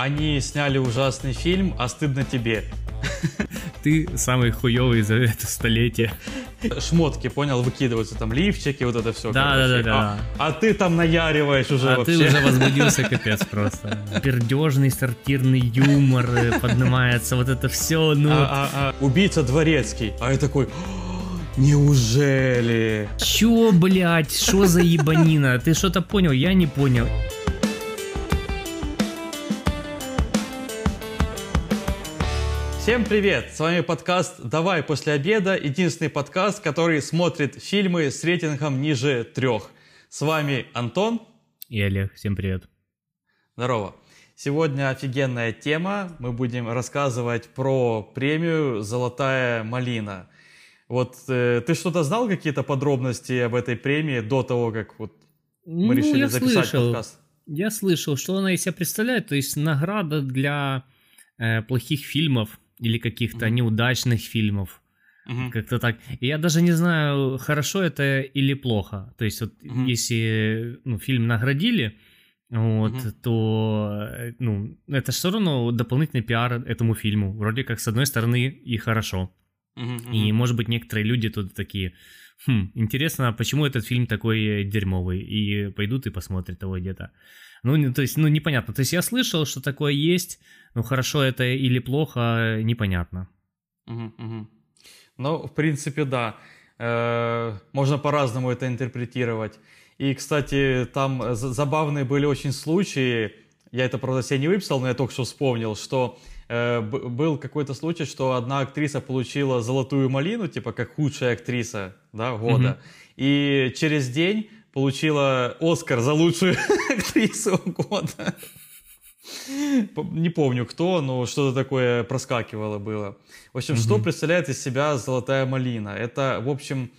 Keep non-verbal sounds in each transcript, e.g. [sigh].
Они сняли ужасный фильм, а стыдно тебе. Ты самый хуёвый за это столетие. Шмотки, понял, выкидываются, там лифчики, вот это все. Да, да, да, да. А, а ты там наяриваешь уже а вообще. ты уже [laughs] возбудился капец просто. Пердежный сортирный юмор э, поднимается, вот это все, ну... А, а, а, убийца дворецкий. А я такой, неужели? Чё, блядь, что за ебанина? Ты что-то понял? Я не понял. Всем привет! С вами подкаст «Давай после обеда», единственный подкаст, который смотрит фильмы с рейтингом ниже трех. С вами Антон. И Олег. Всем привет. Здорово. Сегодня офигенная тема. Мы будем рассказывать про премию «Золотая малина». Вот э, ты что-то знал, какие-то подробности об этой премии до того, как вот мы ну, решили я записать слышал, подкаст? Я слышал, что она из себя представляет, то есть награда для э, плохих фильмов или каких-то Мгм. неудачных фильмов. Мгм. Как-то так. И Я даже не знаю, хорошо это или плохо. То есть вот Мгм. если ну, фильм наградили, вот, Мгм. то ну, это все равно дополнительный пиар этому фильму. Вроде как, с одной стороны, и хорошо. Мгм, И, может быть, некоторые люди тут такие, хм, интересно, почему этот фильм такой дерьмовый, и пойдут и посмотрят его где-то. Ну, то есть, ну, непонятно. То есть, я слышал, что такое есть, ну, хорошо это или плохо, э, непонятно. Мгм, мгм. Ну, в принципе, да. Э, Можно по-разному это интерпретировать. И, кстати, там за- забавные были очень случаи. Я это, правда, себе не выписал, но я только что вспомнил, что э, был какой-то случай, что одна актриса получила золотую малину, типа как худшая актриса да, года. Мгм. И через день получила Оскар за лучшую [laughs] актрису года. Не помню кто, но что-то такое проскакивало было. В общем, что Мгм. представляет из себя «Золотая малина»? Это, в общем,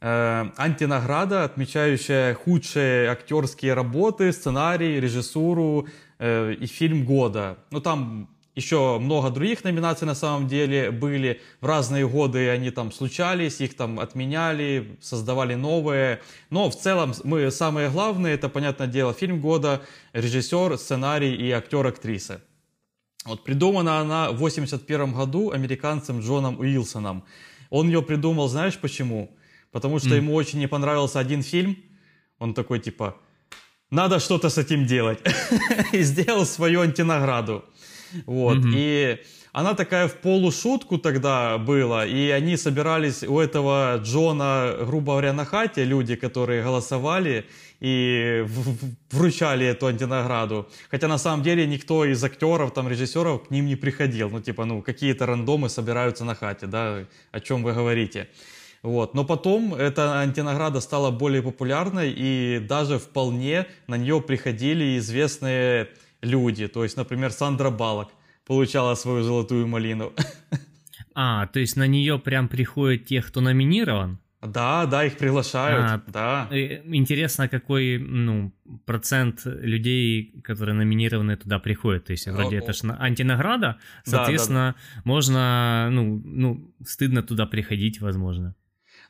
э, антинаграда, отмечающая худшие актерские работы, сценарий, режиссуру э, и фильм года. Ну, там еще много других номинаций на самом деле были. В разные годы они там случались, их там отменяли, создавали новые. Но в целом мы самые главные, это, понятное дело, фильм года, режиссер, сценарий и актер-актриса. Вот придумана она в 81 году американцем Джоном Уилсоном. Он ее придумал, знаешь почему? Потому что М. ему очень не понравился один фильм. Он такой типа, надо что-то с этим делать. [laughs] И сделал свою антинаграду. Вот. Мгм. И она такая в полушутку тогда была, и они собирались у этого Джона, грубо говоря, на хате, люди, которые голосовали и вручали эту антинаграду. Хотя на самом деле никто из актеров, там, режиссеров к ним не приходил. Ну, типа, ну, какие-то рандомы собираются на хате, да, о чем вы говорите. Вот. Но потом эта антинаграда стала более популярной, и даже вполне на нее приходили известные люди. То есть, например, Сандра Балок получала свою золотую малину. А, то есть, на нее прям приходят те, кто номинирован? Да, да, их приглашают. А, да. Э, Интересно, какой, ну, процент людей, которые номинированы туда приходят. То есть, вроде О- это же антинаграда, Да, соответственно, можно, ну, ну, стыдно туда приходить, возможно.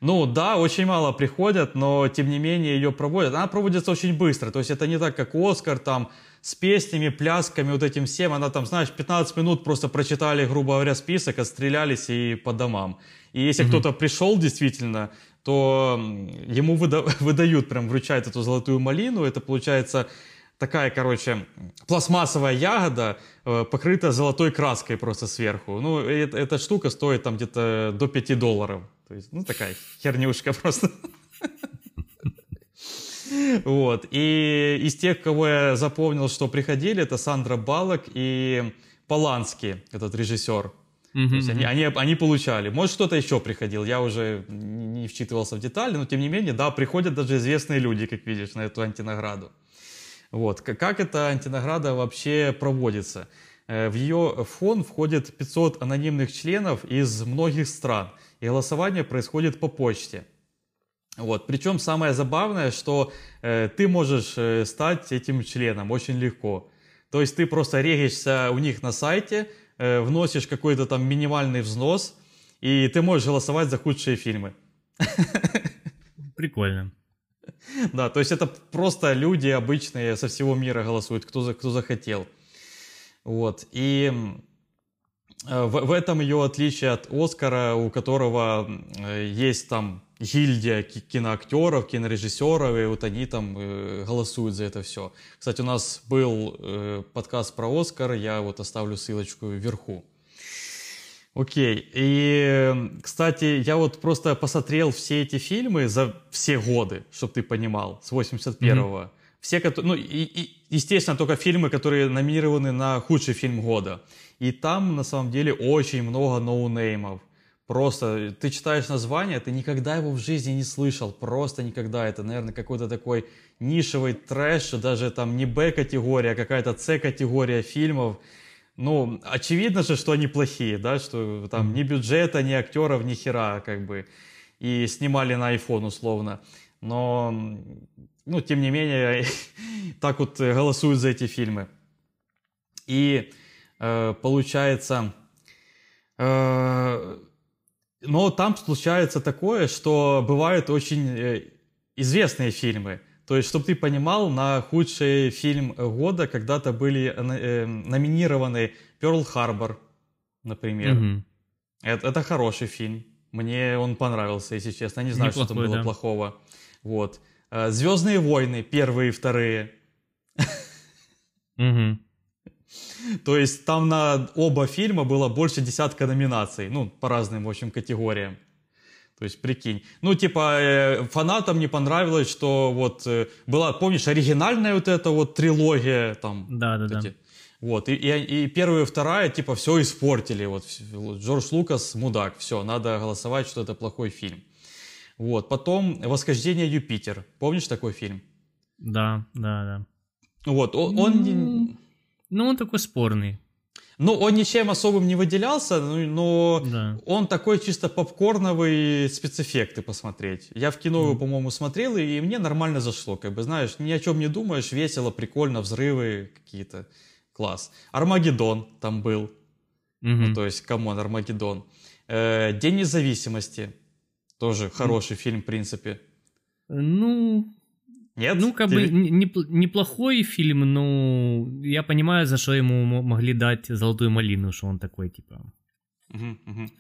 Ну да, очень мало приходят, но тем не менее ее проводят. Она проводится очень быстро, то есть это не так, как Оскар, там, с песнями, плясками, вот этим всем. Она там, знаешь, 15 минут просто прочитали, грубо говоря, список, отстрелялись и по домам. И если Мгм. кто-то пришел действительно, то ему выда- [laughs] выдают, прям вручают эту золотую малину. Это получается такая, короче, пластмассовая ягода, э, покрытая золотой краской просто сверху. Ну, эт- эта штука стоит там где-то до 5 долларов. То есть, ну, такая хернюшка [laughs] просто. Вот. И из тех, кого я запомнил, что приходили, это Сандра Балок и Полански, этот режиссер. Мгм, То есть они, они, они получали. Может, кто-то еще приходил. Я уже не не вчитывался в детали, но тем не менее, да, приходят даже известные люди, как видишь, на эту антинаграду. Вот. Как эта антинаграда вообще проводится? Э, В ее фон входит 500 анонимных членов из многих стран, и голосование происходит по почте. Вот. Причем самое забавное, что э, ты можешь э, стать этим членом очень легко. То есть ты просто регишься у них на сайте, э, вносишь какой-то там минимальный взнос, и ты можешь голосовать за худшие фильмы. [laughs] Прикольно. Да, то есть это просто люди обычные со всего мира голосуют, кто, за, кто захотел. Вот. И э, в, в этом ее отличие от Оскара, у которого есть там гильдия киноактеров, кинорежиссеров, и вот они там э, голосуют за это все. Кстати, у нас был э, подкаст про Оскар, я вот оставлю ссылочку вверху. Окей, и, кстати, я вот просто посмотрел все эти фильмы за все годы, чтобы ты понимал, с 81-го. Mm-hmm. Все, ну, и, и, естественно, только фильмы, которые номинированы на худший фильм года. И там, на самом деле, очень много ноунеймов. Просто ты читаешь название, ты никогда его в жизни не слышал, просто никогда. Это, наверное, какой-то такой нишевый трэш, даже там не Б-категория, а какая-то С-категория фильмов. Ну, очевидно же, что они плохие, да, что там ни бюджета, ни актеров, ни хера, как бы. И снимали на iPhone условно. Но, ну, тем не менее, [laughs] так вот голосуют за эти фильмы. И э, получается... Э, но там случается такое, что бывают очень э, известные фильмы. То есть, чтобы ты понимал, на худший фильм года когда-то были э, номинированы Pearl Harbor, например. Mm-hmm. Это, это хороший фильм. Мне он понравился, если честно. Я не знаю, Неплохой, что там было да. плохого. Вот. Э, Звездные войны, первые и вторые. Mm-hmm. То есть там на оба фильма было больше десятка номинаций, ну, по разным, в общем, категориям. То есть, прикинь. Ну, типа, э, фанатам не понравилось, что вот э, была, помнишь, оригинальная вот эта вот трилогия там. Да, да, вот да. Вот, и, и, и первая и вторая, типа, все испортили. Вот, Джордж Лукас мудак, все, надо голосовать, что это плохой фильм. Вот, потом «Восхождение Юпитер». Помнишь такой фильм? Да, да, да. Вот, он... он... Ну, он такой спорный. Ну, он ничем особым не выделялся, но да. он такой чисто попкорновый спецэффекты посмотреть. Я в кино его, mm. по-моему, смотрел, и мне нормально зашло. Как бы, знаешь, ни о чем не думаешь, весело, прикольно, взрывы какие-то. Класс. Армагеддон там был. Mm-hmm. Ну, то есть, come on, Армагеддон. Э, День независимости. Тоже хороший mm. фильм, в принципе. Ну, нет? Ну, как бы не, неплохой фильм, но я понимаю, за что ему могли дать золотую малину, что он такой, типа. Угу, угу.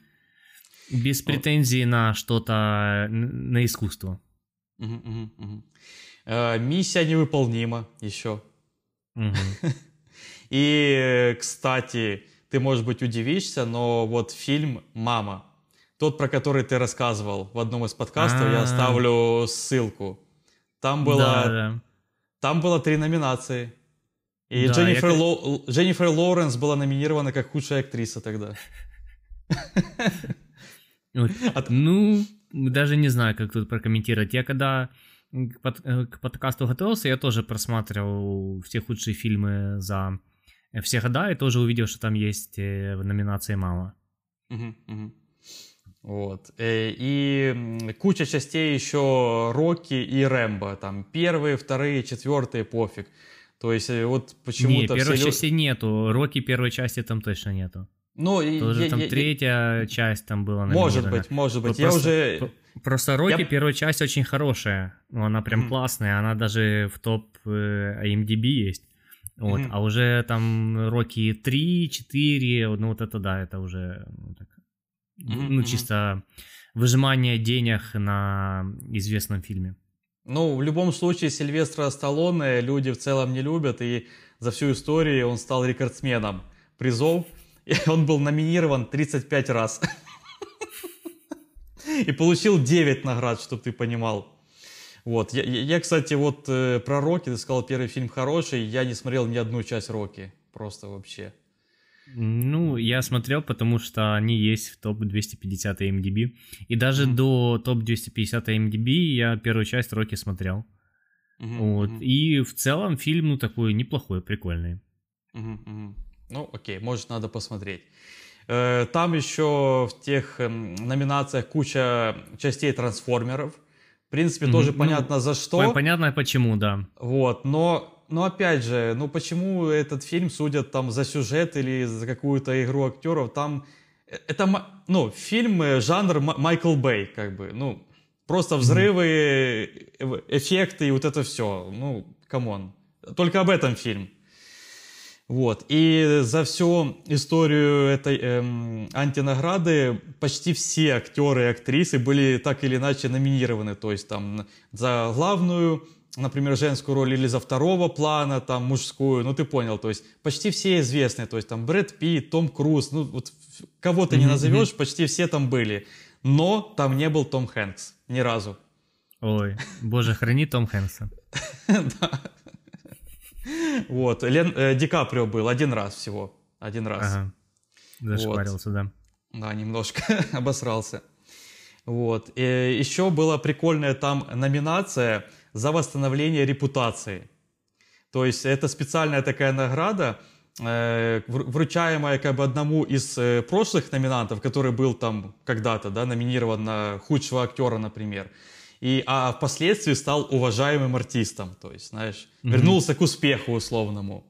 Без претензий на что-то, на искусство. Угу, угу, угу. Э, миссия невыполнима еще. Угу. [laughs] И, кстати, ты, может быть, удивишься, но вот фильм «Мама», тот, про который ты рассказывал в одном из подкастов, А-а-а. я а. оставлю ссылку. Там было, да, да. там было три номинации. И да, Дженнифер, я... Ло... Дженнифер Лоуренс была номинирована как худшая актриса тогда. Ну, даже не знаю, как тут прокомментировать. Я когда к, под, э, к подкасту готовился, я тоже просматривал все худшие фильмы за все года и тоже увидел, что там есть э, номинация «Мама». Угу, угу. Вот. Э, и куча частей еще Рокки и Рэмбо. Там первые, вторые, четвертые, пофиг. То есть э, вот почему-то... Не, первой все... части нету. Рокки первой части там точно нету. Ну, Тоже я, там я, третья я... часть там была. Может быть, может быть. Просто, я уже... Просто Рокки я... первая часть очень хорошая. Ну, она прям mm-hmm. классная. Она даже в топ э, IMDb есть. Вот. Mm-hmm. А уже там Рокки 3, 4, ну вот это да, это уже ну, так, Mm-hmm. Ну, чисто выжимание денег на известном фильме. Ну, в любом случае, Сильвестра Сталлоне люди в целом не любят, и за всю историю он стал рекордсменом призов, и [laughs] он был номинирован 35 раз. [laughs] И получил 9 наград, чтобы ты понимал. Вот. Я, я, кстати, вот э, про Рокки, ты сказал, первый фильм хороший, я не смотрел ни одну часть Рокки. Просто вообще. Ну, я смотрел, потому что они есть в топ-250 MDB. И даже mm-hmm. до топ-250 MDB я первую часть Рокки смотрел. Mm-hmm. Вот. И в целом фильм, ну, такой неплохой, прикольный. Mm-hmm. Ну, окей, может, надо посмотреть. Э, там еще в тех эм, номинациях куча частей трансформеров. В принципе, mm-hmm. тоже ну, понятно за что. Понятно почему, да. Вот, но но опять же, ну почему этот фильм судят там за сюжет или за какую-то игру актеров? Там э, это, ну, фильм э, жанр Майкл Бэй, как бы, ну, просто взрывы, э, эффекты и вот это все. Ну, come on. Только об этом фильм. Вот. И за всю историю этой эм, антинаграды почти все актеры и актрисы были так или иначе номинированы. То есть там за главную, например, женскую роль или за второго плана, там мужскую, ну ты понял. То есть почти все известные. То есть там Брэд Питт, Том Круз, ну вот кого ты не назовешь, почти все там были. Но там не был Том Хэнкс ни разу. Ой, боже, храни Том Хэнкса. [laughs] Да. Вот, Лен, э, Ди Каприо был один раз всего, один раз. Ага. Зашпарился, вот. да. Да, немножко [laughs] обосрался. Вот. И еще была прикольная там номинация за восстановление репутации. То есть это специальная такая награда, э, вручаемая как бы одному из э, прошлых номинантов, который был там когда-то да, номинирован на худшего актера, например и, а впоследствии стал уважаемым артистом, то есть, знаешь, mm-hmm. вернулся к успеху условному.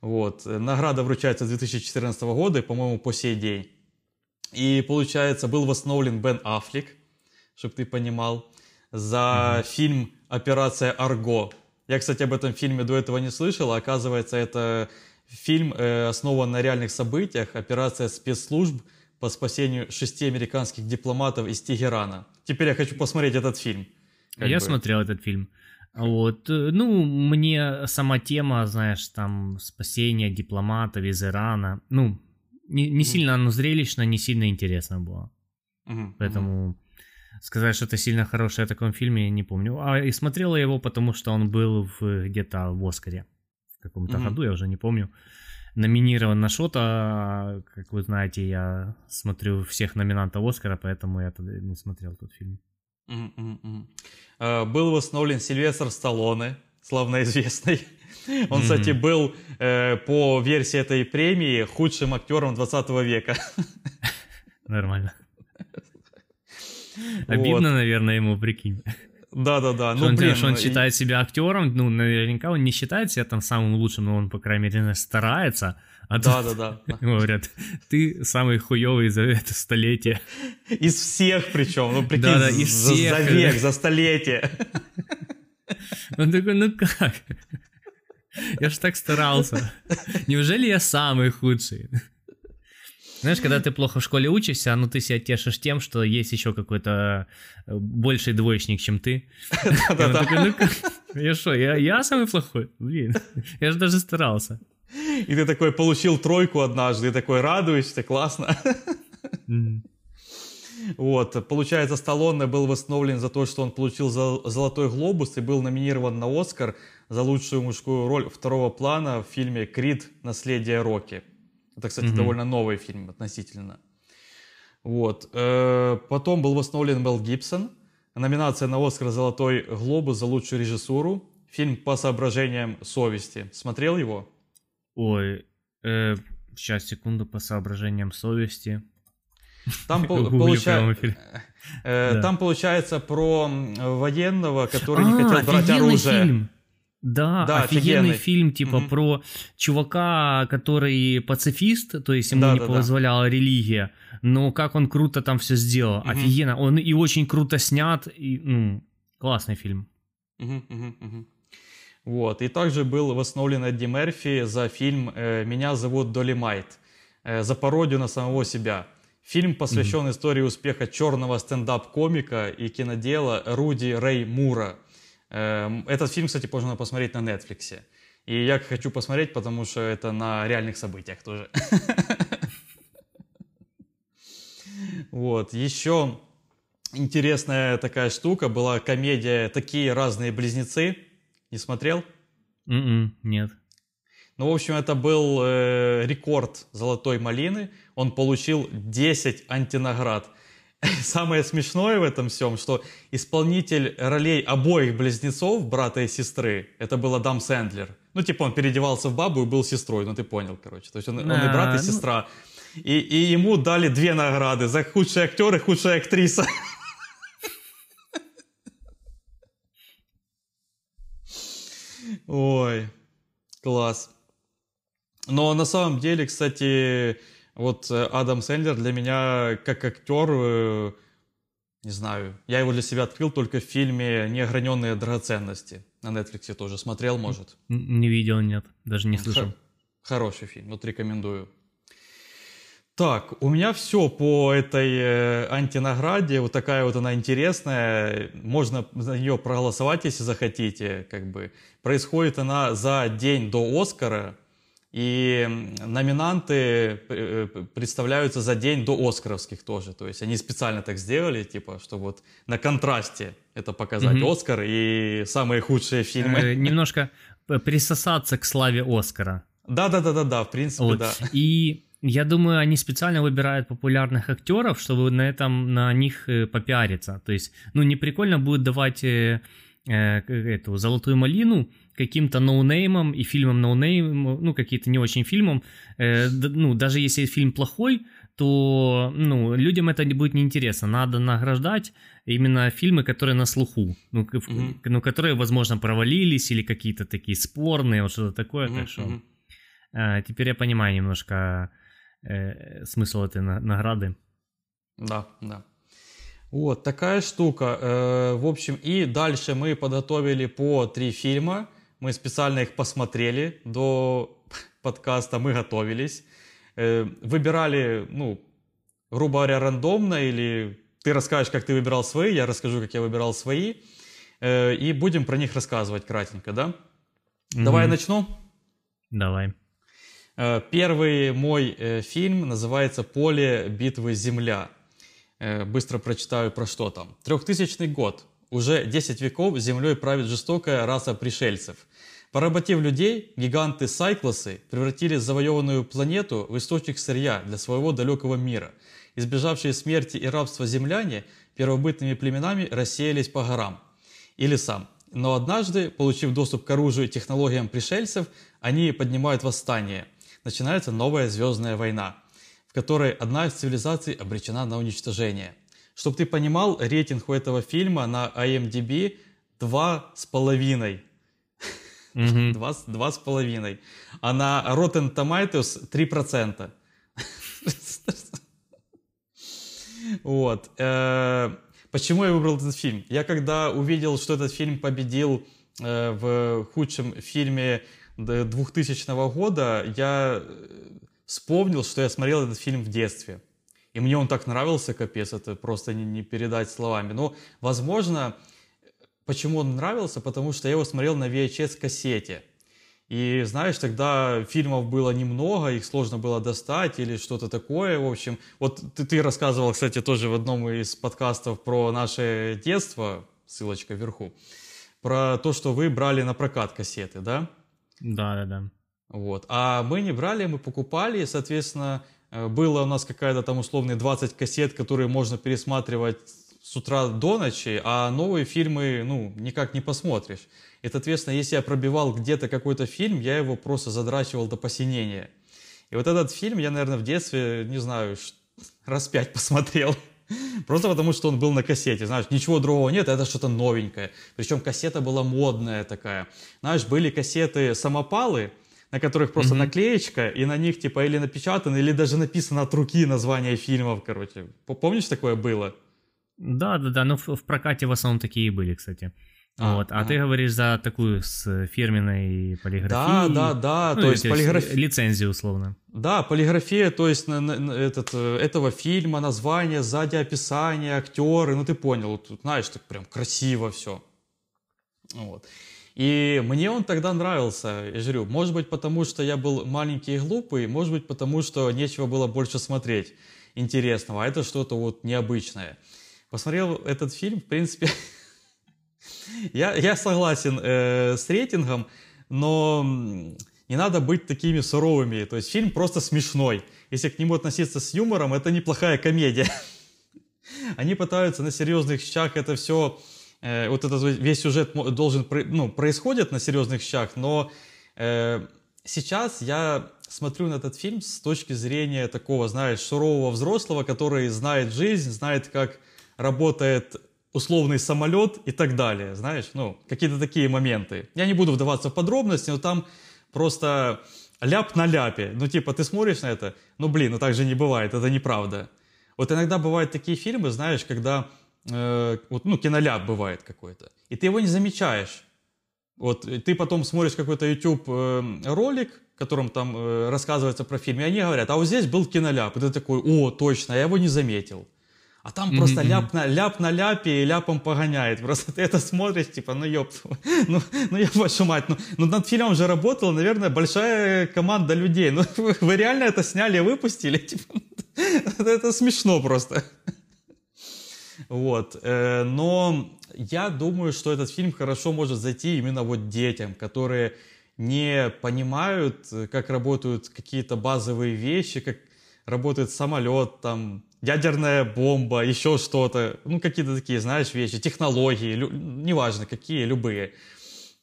Вот. Награда вручается с 2014 года и, по-моему, по сей день. И, получается, был восстановлен Бен Аффлек, чтобы ты понимал, за mm-hmm. фильм «Операция Арго». Я, кстати, об этом фильме до этого не слышал, а оказывается, это фильм э, основан на реальных событиях, операция спецслужб – по спасению шести американских дипломатов из Тегерана. Теперь я хочу посмотреть этот фильм. Я бы. смотрел этот фильм. Вот, ну, мне сама тема, знаешь, там, спасение дипломатов из Ирана, ну, не, не сильно оно зрелищно, не сильно интересно было. Mm-hmm. Поэтому сказать, что это сильно хорошее в таком фильме, я не помню. А и смотрела его, потому что он был в, где-то в Оскаре в каком-то mm году, я уже не помню номинирован на что-то. Как вы знаете, я смотрю всех номинантов Оскара, поэтому я тогда ну, смотрел тот фильм. Uh, был восстановлен Сильвестр Сталлоне, славно известный. [laughs] Он, кстати, был э, по версии этой премии худшим актером 20 века. [laughs] Нормально. Обидно, наверное, ему, прикинь. Да-да-да. Ну, он, блин, он считает себя актером, ну, наверняка он не считает себя там самым лучшим, но он, по крайней мере, старается. А да-да-да. [laughs] Говорят, ты самый хуёвый за это столетие. Из всех причем, ну, прикинь, да, да, из за, всех. за век, за столетие. Он такой, ну как? Я ж так старался. Неужели я самый худший? Знаешь, когда ты плохо в школе учишься, ну ты себя тешишь тем, что есть еще какой-то э, больший двоечник, чем ты. [laughs] Да-да-да. Ну, я что, я, я самый плохой? Блин, [laughs] я же даже старался. И ты такой получил тройку однажды, и такой радуешься, классно. Вот, получается, Сталлоне был восстановлен за то, что он получил «Золотой глобус» и был номинирован на «Оскар» за лучшую мужскую роль второго плана в фильме «Крид. Наследие Рокки». Это, кстати, mm-hmm. довольно новый фильм относительно. Вот. Э, потом был восстановлен Мел Гибсон. Номинация на Оскар «Золотой глобус» за лучшую режиссуру. Фильм по соображениям совести. Смотрел его? Ой, э, сейчас, секунду, по соображениям совести. Там, [laughs] получа... э, там получается про военного, который а, не хотел брать оружие. Фильм. Да, да офигенный, офигенный. фильм, типа mm про чувака, который пацифист, то есть ему да, не да, позволяла да. религия, но как он круто там все сделал, mm офигенно, он и очень круто снят, и ну, классный фильм. mm mm Вот, и также был восстановлен Эдди Мерфи за фильм э, «Меня зовут Доли Майт», э, за пародию на самого себя. Фильм посвящен mm истории успеха черного стендап-комика и кинодела Руди Рэй Мура – этот фильм, кстати, можно посмотреть на Netflix. И я хочу посмотреть, потому что это на реальных событиях тоже. [laughs] Вот. Еще интересная такая штука была комедия «Такие разные близнецы». Не смотрел? М-м, нет. Ну, в общем, это был э, рекорд «Золотой малины». Он получил 10 антинаград – [laughs] Самое смешное в этом всем, что исполнитель ролей обоих близнецов, брата и сестры, это был Адам Сэндлер. Ну, типа он переодевался в бабу и был сестрой, ну ты понял, короче. То есть он, он и брат, и ну сестра. И, и ему дали две награды за худший актер и худшая актриса. [laughs] Ой, класс. Но на самом деле, кстати, вот э, Адам Сэндлер для меня как актер, э, не знаю, я его для себя открыл только в фильме «Неограненные драгоценности». На Netflix тоже смотрел, может? Не видел, нет, даже не слышал. Хороший фильм, вот рекомендую. Так, у меня все по этой э, антинаграде. Вот такая вот она интересная. Можно за нее проголосовать, если захотите. Как бы. Происходит она за день до Оскара. И номинанты э, представляются за день до Оскаровских тоже. То есть они специально так сделали, типа, чтобы вот на контрасте это показать. Mm-hmm. Оскар и самые худшие фильмы. Э, немножко присосаться к славе Оскара. Да, да, да, да, да, в принципе, вот. да. И я думаю, они специально выбирают популярных актеров, чтобы на этом на них э, попиариться. То есть, ну, не прикольно будет давать э, э, эту золотую малину каким-то ноунеймом и фильмом no name, ну, какие-то не очень фильмом. Э, ну, даже если фильм плохой, то ну, людям это не будет неинтересно. Надо награждать именно фильмы, которые на слуху, ну, mm-hmm. ну которые, возможно, провалились или какие-то такие спорные, вот что-то такое. Mm-hmm. Так что э, теперь я понимаю немножко э, смысл этой на- награды. Да, да. Вот такая штука. Э, в общем, и дальше мы подготовили по три фильма. Мы специально их посмотрели до подкаста, мы готовились. Э, выбирали, ну, грубо говоря, рандомно, или ты расскажешь, как ты выбирал свои, я расскажу, как я выбирал свои, э, и будем про них рассказывать кратенько, да? Mm-hmm. Давай я начну? Давай. Э, первый мой фильм называется «Поле битвы Земля». Быстро прочитаю про что там. Трехтысячный год. Уже 10 веков землей правит жестокая раса пришельцев. Поработив людей, гиганты Сайклосы превратили завоеванную планету в источник сырья для своего далекого мира. Избежавшие смерти и рабства земляне первобытными племенами рассеялись по горам и лесам. Но однажды, получив доступ к оружию и технологиям пришельцев, они поднимают восстание – начинается новая звездная война, в которой одна из цивилизаций обречена на уничтожение. Чтобы ты понимал, рейтинг у этого фильма на IMDb два с половиной. [laughs] Два, с половиной. А на Rotten Tomatoes 3%. [laughs] Вот. Э, почему я выбрал этот фильм? Я когда увидел, что этот фильм победил э, в худшем фильме 2000 года я э, вспомнил, что я смотрел этот фильм в детстве. И мне он так нравился, капец, это просто не, не передать словами. Но, возможно, почему он нравился? Потому что я его смотрел на VHS-кассете. И знаешь, тогда фильмов было немного, их сложно было достать или что-то такое. В общем, вот ты, ты рассказывал, кстати, тоже в одном из подкастов про наше детство, ссылочка вверху, про то, что вы брали на прокат кассеты, да? Да, да, да. Вот. А мы не брали, мы покупали, соответственно, э, было у нас какая-то там условные 20 кассет, которые можно пересматривать с утра до ночи, а новые фильмы, ну, никак не посмотришь. И, соответственно, если я пробивал где-то какой-то фильм, я его просто задрачивал до посинения. И вот этот фильм я, наверное, в детстве, не знаю, раз пять [laughs] посмотрел. Просто потому, что он был на кассете, знаешь, ничего другого нет, это что-то новенькое. Причем кассета была модная такая. Знаешь, были кассеты самопалы, на которых просто mm-hmm. наклеечка, и на них типа или напечатано, или даже написано от руки название фильмов, короче. Помнишь, такое было? Да, да, да, но в, в прокате в основном такие были, кстати. А, вот. а, а ты говоришь за такую с фирменной полиграфией. Да, да, да. Ну, то есть полиграфия. Лицензию условно. Да, полиграфия, то есть на, на, на, этот, э, этого фильма, название, сзади описание, актеры, ну ты понял, тут, знаешь, так прям красиво все. Вот. И мне он тогда нравился, я говорю, может быть потому, что я был маленький и глупый, может быть потому, что нечего было больше смотреть интересного, а это что-то вот необычное. Посмотрел этот фильм, в принципе, [laughs] Я, я согласен э, с рейтингом, но не надо быть такими суровыми. То есть фильм просто смешной. Если к нему относиться с юмором, это неплохая комедия. [laughs] Они пытаются на серьезных щах это все, э, вот этот весь сюжет должен, ну, происходит на серьезных щах, но э, сейчас я смотрю на этот фильм с точки зрения такого, знаешь, сурового взрослого, который знает жизнь, знает, как работает условный самолет и так далее, знаешь, ну, какие-то такие моменты. Я не буду вдаваться в подробности, но там просто ляп на ляпе. Ну, типа, ты смотришь на это, ну, блин, ну так же не бывает, это неправда. Вот иногда бывают такие фильмы, знаешь, когда, э, вот, ну, киноляп бывает какой-то, и ты его не замечаешь. Вот ты потом смотришь какой-то YouTube э, ролик, котором там э, рассказывается про фильм, и они говорят, а вот здесь был киноляп. И ты такой, о, точно, я его не заметил. А там mm-hmm. просто ляп на, ляп на ляпе и ляпом погоняет. Просто ты это смотришь, типа, ну ёб, ну, ну я вашу мать, ну, ну над фильмом же работала, наверное, большая команда людей. Ну [laughs] вы реально это сняли и выпустили? [laughs] Типа, это, это смешно просто. Вот. Э, но я думаю, что этот фильм хорошо может зайти именно вот детям, которые не понимают, как работают какие-то базовые вещи, как работает самолет, там, ядерная бомба, еще что-то, ну, какие-то такие, знаешь, вещи, технологии, лю- неважно, какие, любые.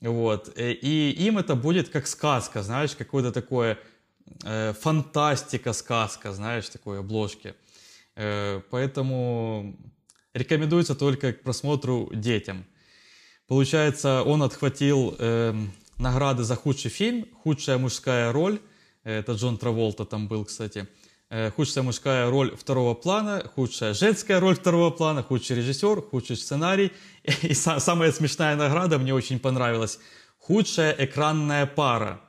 Вот. Э, и им это будет как сказка, знаешь, какое-то такое э, фантастика, сказка, знаешь, такой обложки. Э, поэтому рекомендуется только к просмотру детям. Получается, он отхватил э, награды за худший фильм, худшая мужская роль, это Джон Траволта там был, кстати, Э, худшая мужская роль второго плана, худшая женская роль второго плана, худший режиссер, худший сценарий. [laughs] И самая смешная награда мне очень понравилась. Худшая экранная пара.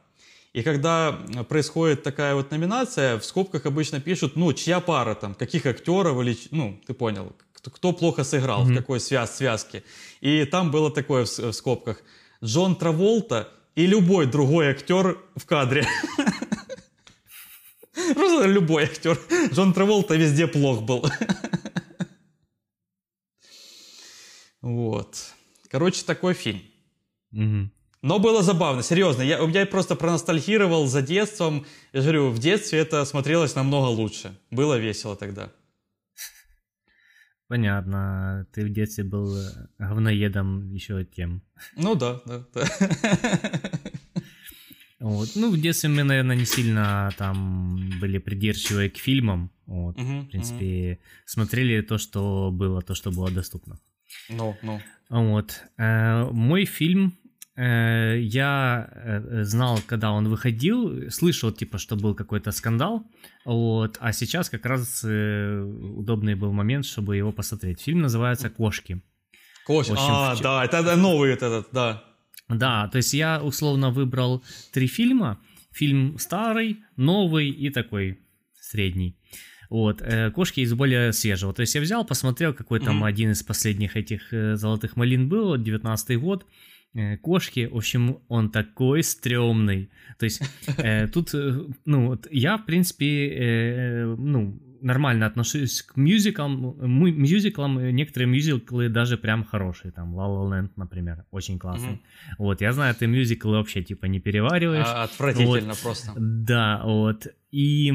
И когда происходит такая вот номинация, в скобках обычно пишут, ну, чья пара там, каких актеров или, ну, ты понял, кто, кто плохо сыграл, mm-hmm. в какой связ, связке. И там было такое в, в скобках. Джон Траволта и любой другой актер в кадре. [laughs] Просто любой актер. Джон Траволта везде плох был. Вот. Короче, такой фильм. Угу. Но было забавно, серьезно. Я, я просто проностальгировал за детством. Я же говорю, в детстве это смотрелось намного лучше. Было весело тогда. Понятно. Ты в детстве был говноедом еще тем. Ну да, да. да. Вот. Ну, в детстве мы, наверное, не сильно там были придирчивы к фильмам. Вот. Угу, в принципе, угу. смотрели то, что было, то, что было доступно. Ну, ну. Вот. Э, мой фильм э, я э, знал, когда он выходил, слышал, типа, что был какой-то скандал, вот, а сейчас как раз э, удобный был момент, чтобы его посмотреть. Фильм называется «Кошки». Кошки, а, в... да, это новый этот, да. Да, то есть я условно выбрал три фильма. Фильм старый, новый и такой средний. Вот, э, кошки из более свежего. То есть я взял, посмотрел, какой там mm-hmm. один из последних этих э, золотых малин был, 19 год. Э, кошки, в общем, он такой стрёмный. То есть э, тут, ну, вот я, в принципе, э, ну, нормально отношусь к мюзиклам. Мюзиклам некоторые мюзиклы даже прям хорошие. Там La La Land, например, очень классный. Mm-hmm. Вот, я знаю, ты мюзиклы вообще типа не перевариваешь. А, отвратительно вот. просто. Да, вот. И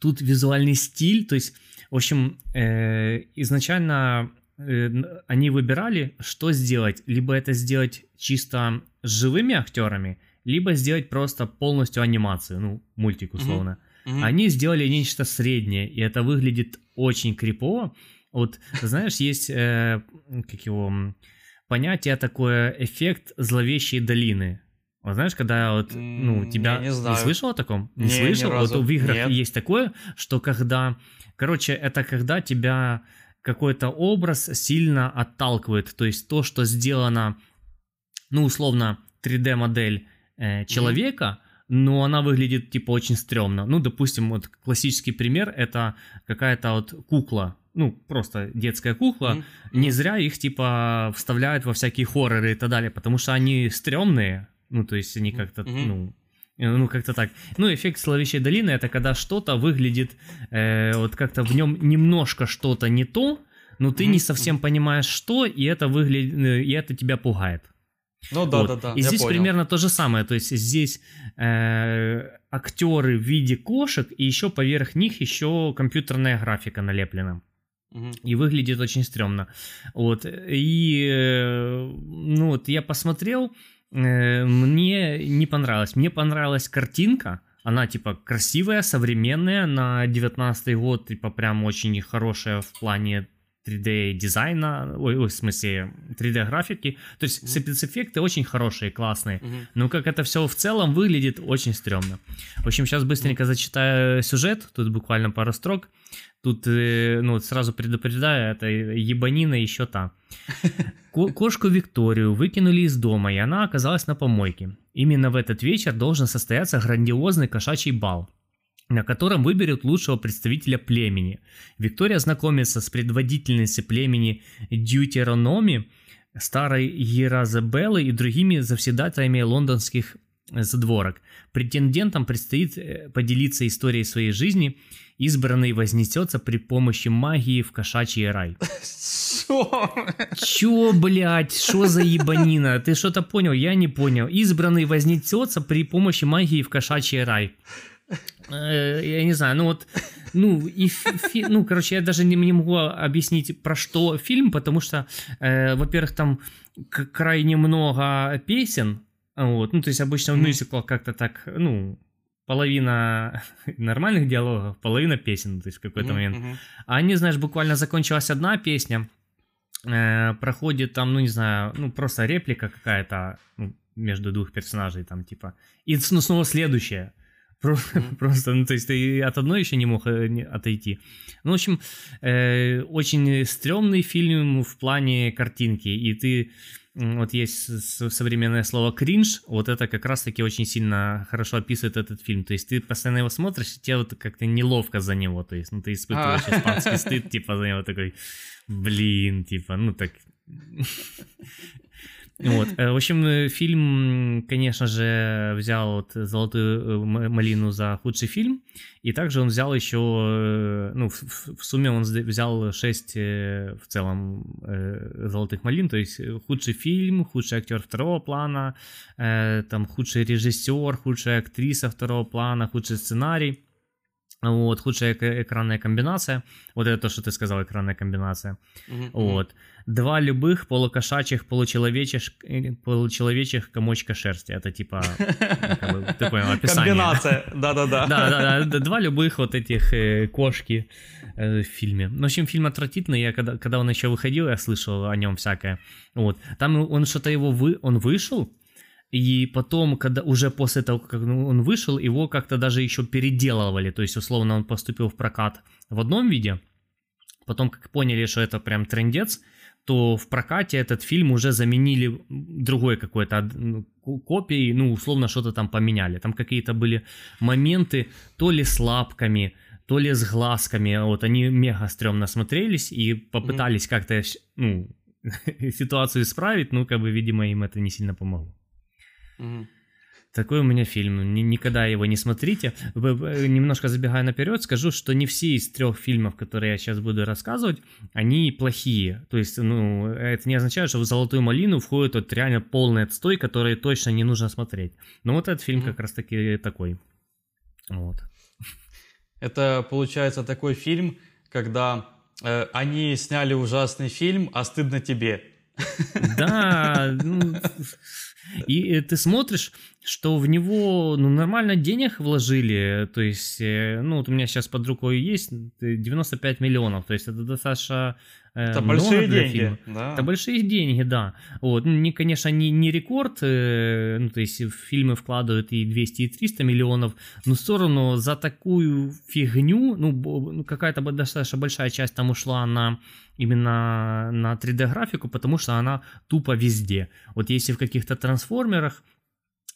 тут визуальный стиль, то есть, в общем, э, изначально э, они выбирали, что сделать. Либо это сделать чисто с живыми актерами, либо сделать просто полностью анимацию, ну, мультик условно. Mm-hmm. Mm-hmm. Они сделали нечто среднее, и это выглядит очень крипово. Вот, знаешь, есть, э, как его, понятие такое, эффект зловещей долины. Вот знаешь, когда вот, ну, тебя... не, знаю. не слышал о таком? Не, не слышал? вот в играх Нет. есть такое, что когда... Короче, это когда тебя какой-то образ сильно отталкивает. То есть то, что сделано, ну, условно, 3D-модель э, человека, mm-hmm но она выглядит типа очень стрёмно. Ну, допустим, вот классический пример это какая-то вот кукла, ну, просто детская кукла, mm-hmm. не зря их типа вставляют во всякие хорроры и так далее, потому что они стрёмные, ну, то есть они как-то, mm-hmm. ну, ну, как-то так. Ну, эффект словещей долины это когда что-то выглядит, э, вот как-то в нем немножко что-то не то, но ты mm-hmm. не совсем понимаешь, что, и это выглядит, э, и это тебя пугает. Ну да, вот. да, да. И здесь понял. примерно то же самое. То есть здесь э, актеры в виде кошек, и еще поверх них еще компьютерная графика налеплена. Угу. И выглядит очень стрёмно. Вот. И э, ну вот я посмотрел, э, мне не понравилось. Мне понравилась картинка. Она типа красивая, современная, на 19 год, типа прям очень хорошая в плане 3D дизайна, ой, ой, в смысле 3D графики. То есть mm-hmm. спецэффекты очень хорошие, классные. Mm-hmm. Но как это все в целом выглядит очень стрёмно. В общем, сейчас быстренько mm-hmm. зачитаю сюжет, тут буквально пару строк. Тут, э, ну, сразу предупреждаю, это ебанина еще та. Кошку Викторию выкинули из дома, и она оказалась на помойке. Именно в этот вечер должен состояться грандиозный кошачий бал, на котором выберут лучшего представителя племени. Виктория знакомится с предводительницей племени Дьютерономи, старой Еразабеллой и другими завседателями лондонских задворок. Претендентам предстоит э, поделиться историей своей жизни. Избранный вознесется при помощи магии в кошачий рай. Что? Чё, блядь, что за ебанина? Ты что-то понял? Я не понял. Избранный вознесется при помощи магии в кошачий рай. Э, я не знаю, ну вот, ну, и фи, ну, короче, я даже не, не могу объяснить, про что фильм, потому что, э, во-первых, там крайне много песен, вот, ну, то есть обычно в мюзиклах как-то так, ну, половина нормальных диалогов, половина песен, то есть в какой-то момент. А они, знаешь, буквально закончилась одна песня, э, проходит там, ну, не знаю, ну, просто реплика какая-то ну, между двух персонажей, там, типа, и ну, снова следующая. [laughs] Просто, ну, то есть ты от одной еще не мог э, отойти. Ну, в общем, э, очень стрёмный фильм в плане картинки, и ты вот есть современное слово кринж, вот это как раз-таки очень сильно хорошо описывает этот фильм. То есть ты постоянно его смотришь, и тебе вот как-то неловко за него, то есть, ну, ты испытываешь а. испанский стыд, типа, за него такой, блин, типа, ну, так... [laughs] Вот. Э, в общем, э, фильм, конечно же, взял вот «Золотую э, малину» за худший фильм, и также он взял еще, ну, в, сумме он взял 6 в целом «Золотых малин», то есть худший фильм, худший актер второго плана, там худший режиссер, худшая актриса второго плана, худший сценарий. Вот, худшая экранная комбинация. Вот это то, что ты сказал, экранная комбинация. Mm-hmm. Вот. Два любых полукошачьих, получеловечих, э, получеловечих комочка шерсти. Это типа, ну, как бы, ты понял, [laughs] описание. Комбинация, да-да-да. Да-да-да, два любых вот этих э, кошки э, в фильме. Ну, в общем, фильм отвратительный. Я когда, когда он еще выходил, я слышал о нем всякое. Вот. Там он что-то его, вы, он вышел, и потом, когда уже после того, как ну, он вышел, его как-то даже еще переделывали. То есть, условно, он поступил в прокат в одном виде. Потом, как поняли, что это прям трендец, то в прокате этот фильм уже заменили другой какой-то ну, копией, ну, условно, что-то там поменяли. Там какие-то были моменты то ли с лапками, то ли с глазками. Вот они мега стрёмно смотрелись и попытались mm-hmm. как-то, ну, [laughs] ситуацию исправить, ну, как бы, видимо, им это не сильно помогло. Угу. Такой у меня фильм. Никогда его не смотрите. Немножко забегая наперед, скажу, что не все из трех фильмов, которые я сейчас буду рассказывать, они плохие. То есть, ну, это не означает, что в «Золотую малину» входит вот реально полный отстой, который точно не нужно смотреть. Но вот этот фильм как раз-таки такой. Вот. Это, получается, такой фильм, когда э, они сняли ужасный фильм, а стыдно тебе. Да, [laughs] ну, и э, ты смотришь, что в него ну, нормально денег вложили. То есть, э, ну, вот у меня сейчас под рукой есть 95 миллионов. То есть, это достаточно э, это много большие для деньги, фильма. Да. Это большие деньги, да. Вот. Ну, не, конечно, не, не рекорд, ну, то есть в фильмы вкладывают и 200, и 300 миллионов, но все равно за такую фигню, ну, ну какая-то достаточно большая часть там ушла на именно на 3D-графику, потому что она тупо везде. Вот если в каких-то трансформерах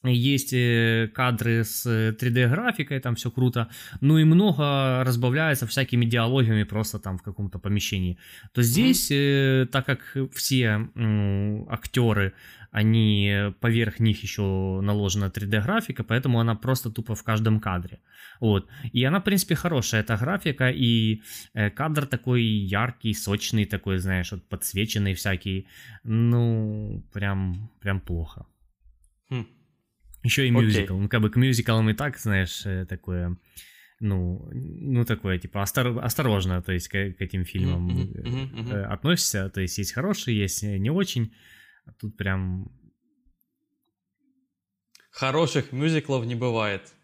есть э, кадры с 3D-графикой, там все круто, ну и много разбавляется всякими диалогами просто там в каком-то помещении. То здесь, mm-hmm. так как все э, актеры они поверх них еще наложена 3D-графика, поэтому она просто тупо в каждом кадре. Вот. И она, в принципе, хорошая, эта графика, и э, кадр такой яркий, сочный, такой, знаешь, вот подсвеченный всякий. Ну, прям, прям плохо. Еще и мюзикл. Okay. Ну, как бы к мюзиклам и так, знаешь, э, такое ну, ну такое, типа, остор, осторожно, то есть, к, к этим фильмам mm-hmm, mm-hmm, mm-hmm. относишься, то есть, есть хорошие, есть не очень, а тут прям... Хороших мюзиклов не бывает.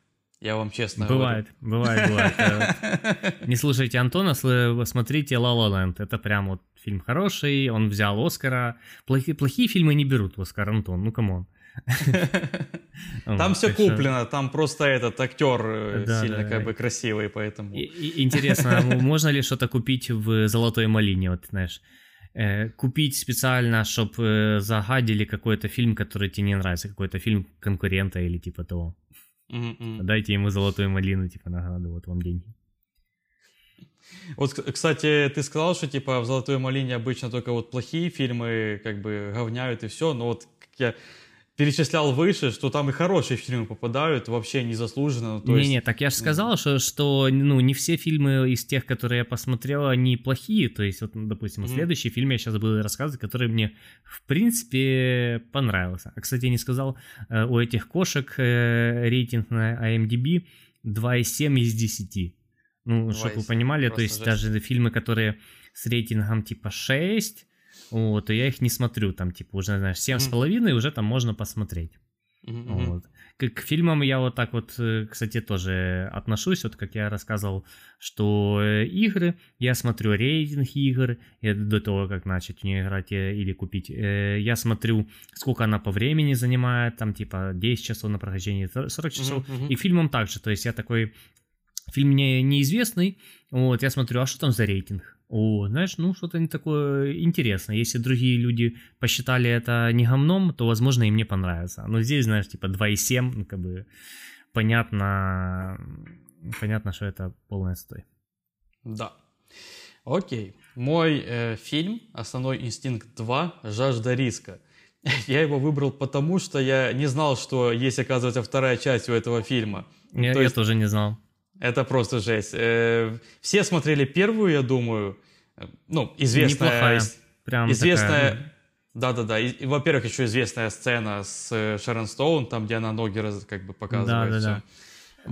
Я вам честно бывает, говорю. Бывает, бывает. [laughs] Не слушайте Антона, смотрите La La Land. Это прям вот фильм хороший, он взял Оскара. Плохие, плохие фильмы не берут Оскар, Антон, ну come on. Там все куплено, там просто этот актер э, сильно как бы красивый, поэтому. Интересно, а можно ли что-то купить в «Золотой малине», вот знаешь? э, купить специально, чтобы э, загадили какой-то фильм, который тебе не нравится, какой-то фильм конкурента или типа того. Дайте ему золотую малину, типа награду, вот вам деньги. Вот, кстати, ты сказал, что типа в «Золотой малине» обычно только вот плохие фильмы как бы говняют и все, но вот как я перечислял выше, что там и хорошие фильмы попадают вообще незаслуженно. ну, то есть- Не-не, так я же сказал, что, что ну, не все фильмы из тех, которые я посмотрел, они плохие. То есть, вот, ну, допустим, Мгм. следующий фильм я сейчас буду рассказывать, который мне, в принципе, понравился. А, кстати, я не сказал, э, у этих кошек э, рейтинг на IMDb 2,7 из 10. Ну, чтобы вы 2,7, понимали, то есть жесть. даже фильмы, которые с рейтингом типа 6, вот, то я их не смотрю, там, типа, уже, знаешь, 7,5 уже там можно посмотреть. Мгм. Вот. К, к фильмам я вот так вот, э, кстати, тоже отношусь, вот как я рассказывал, что э, игры, я смотрю рейтинг игр, я до того, как начать в нее играть э, или купить, я смотрю, сколько она по времени занимает, там типа 10 часов на прохождение, 40 часов, мгм. и к фильмам также, то есть я такой, фильм мне неизвестный, вот, я смотрю, а что там за рейтинг? О, знаешь, ну что-то не такое интересное. Если другие люди посчитали это не говном, то, возможно, им не понравится. Но здесь, знаешь, типа 2,7, ну, как бы понятно, понятно, что это полный отстой. Да. Окей. Мой э, фильм «Основной инстинкт 2. Жажда риска». [laughs] Я его выбрал потому, что я не знал, что есть, оказывается, вторая часть у этого фильма. Я, То я есть- тоже не знал. Это просто жесть. Э, Все смотрели первую, я думаю. Э, Ну, известная... Неплохая. Прям Известная... Да-да-да. И, во-первых, еще известная сцена с э, Шерон Стоун, там, где она ноги раз, как бы показывает. Да-да-да. всё.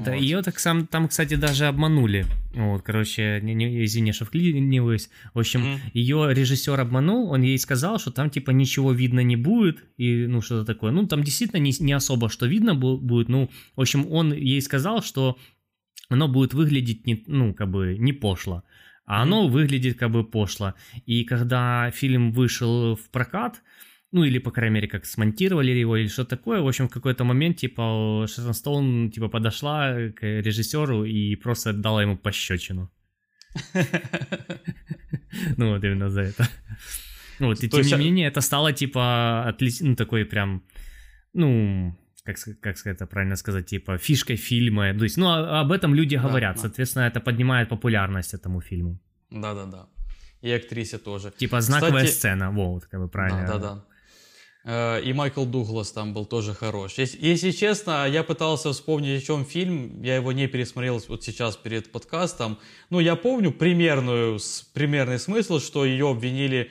Да, Вот. ее так сам, там, кстати, даже обманули. Вот, короче, не, не, извини, что вклиниваюсь. В общем, Мгм. ее режиссер обманул, он ей сказал, что там типа ничего видно не будет, и ну что-то такое. Ну, там действительно не, не особо что видно бу- будет. Ну, в общем, он ей сказал, что оно будет выглядеть не, ну, как бы не пошло. А оно выглядит как бы пошло. И когда фильм вышел в прокат, ну или, по крайней мере, как смонтировали его или что такое, в общем, в какой-то момент, типа, Шерон Стоун, типа, подошла к режиссеру и просто дала ему пощечину. [laughs] Ну, вот именно за это. Вот, и тем не а- менее, это стало, типа, отли- ну, такой прям, ну, как, как это правильно сказать, типа, фишкой фильма. То есть, ну, а- об этом люди говорят, да. соответственно, это поднимает популярность этому фильму. Да-да-да. И актрисе тоже. Типа, знаковая Кстати- сцена, во, вот, как бы правильно. Да-да-да. Э, И Майкл Дуглас там был тоже хорош. Ес- Если честно, я пытался вспомнить, о чем фильм. Я его не пересмотрел вот сейчас перед подкастом. Ну, я помню примерную, примерный смысл, что ее обвинили...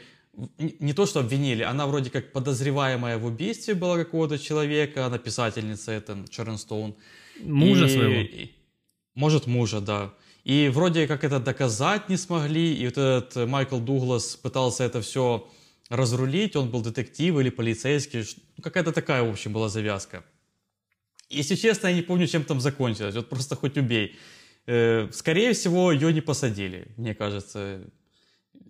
не- то, что обвинили, она вроде как подозреваемая в убийстве была какого-то человека, она писательница, это Шерон Стоун. Мужа И- своего. и- Может, мужа, да. И вроде как это доказать не смогли, и вот этот Майкл Дуглас пытался это все разрулить, он был детектив или полицейский, ну, какая-то такая, в общем, была завязка. Если честно, я не помню, чем там закончилось, вот просто хоть убей. Э, Скорее всего, ее не посадили, мне кажется.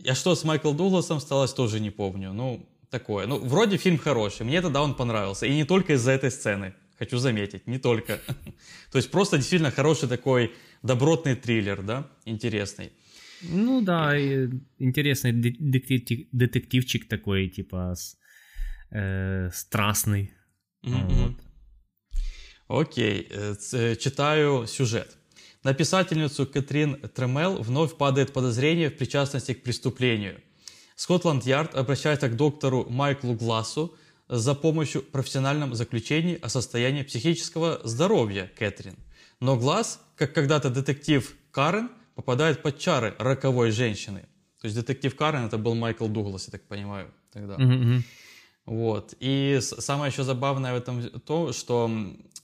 А что с Майклом Дугласом сталось, тоже не помню. Ну, такое. Ну, вроде фильм хороший, мне тогда он понравился. И не только из-за этой сцены, хочу заметить, не только. [laughs] То есть просто действительно хороший такой добротный триллер, да, интересный. Ну да, и интересный де- детектив- детективчик такой, типа, с- э, страстный. Мгм, Вот. Окей, э, э, читаю сюжет. На писательницу Кэтрин Тремел вновь падает подозрение в причастности к преступлению. Скотланд-Ярд обращается к доктору Майклу Глассу за помощью в профессиональном заключении о состоянии психического здоровья Кэтрин. Но Гласс, как когда-то детектив Карен, попадает под чары роковой женщины. То есть детектив Карен это был Майкл Дуглас, я так понимаю, тогда. Мгм. Вот. И самое еще забавное в этом то, что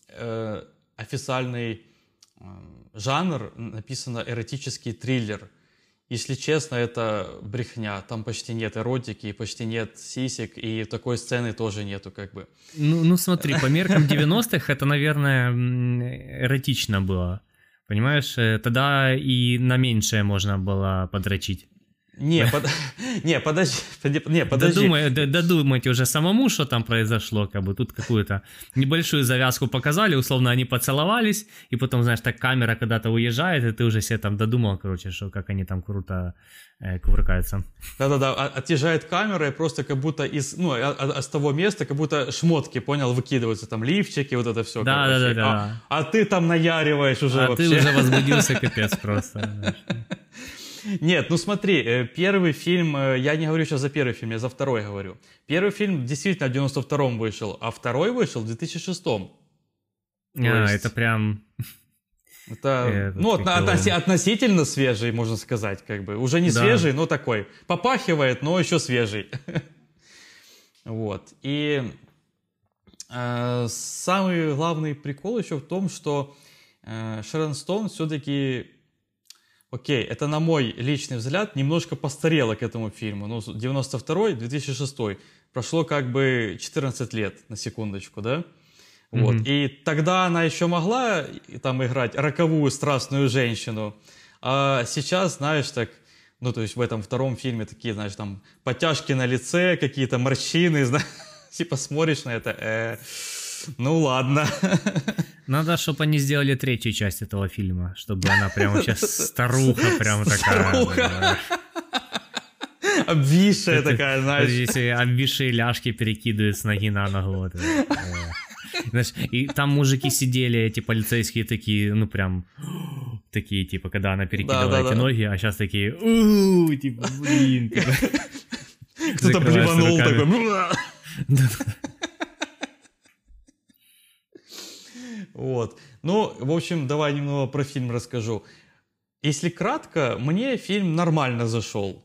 э, официальный м, жанр написано эротический триллер. Если честно, это брехня. Там почти нет эротики, почти нет сисек, и такой сцены тоже нету, как бы. Ну, ну смотри, по меркам 90-х это, наверное, эротично было. Понимаешь, Э, тогда и на меньшее можно было подрочить. Не, под... [laughs] не, подожди, не, подожди. Додумай, додумайте уже самому, что там произошло, как бы тут какую-то небольшую завязку показали, условно они поцеловались, и потом, знаешь, так камера когда-то уезжает, и ты уже себе там додумал, короче, что как они там круто э, кувыркаются. Да-да-да, отъезжает камера, и просто как будто из, ну, а, а, с того места, как будто шмотки, понял, выкидываются, там лифчики, вот это все. Да-да-да. А, а ты там наяриваешь уже а вообще. ты уже возбудился, [laughs] капец просто. Нет, ну смотри, э, первый фильм, э, я не говорю сейчас за первый фильм, я за второй говорю. Первый фильм действительно в 92-м вышел, а второй вышел в 2006-м. А, есть... это прям... [laughs] Это, это ну, относи- относительно свежий, можно сказать, как бы. Уже не да. свежий, но такой. Попахивает, но еще свежий. [laughs] вот. И э, самый главный прикол еще в том, что э, Шерон Стоун все-таки окей, это на мой личный взгляд немножко постарело к этому фильму. Ну, 92-й, 2006 прошло как бы 14 лет, на секундочку, да? Вот. Mm-hmm. И тогда она еще могла там играть роковую страстную женщину, а сейчас, знаешь, так, ну, то есть в этом втором фильме такие, знаешь, там подтяжки на лице, какие-то морщины, [laughs] знаешь, типа смотришь на это, э, ну ладно. Надо, чтобы они сделали третью часть этого фильма, чтобы она прямо сейчас [laughs] старуха прям такая. Обвисшая такая, знаешь. Если обвисшие ляжки перекидывают с ноги на ногу. Вот знаешь, и там мужики сидели, эти полицейские такие, ну прям такие, типа, когда она перекидывала да, да, эти да. ноги, а сейчас такие, у типа, блин. Кто-то блеванул такой. Вот. Ну, в общем, давай немного про фильм расскажу. Если кратко, мне фильм нормально зашел.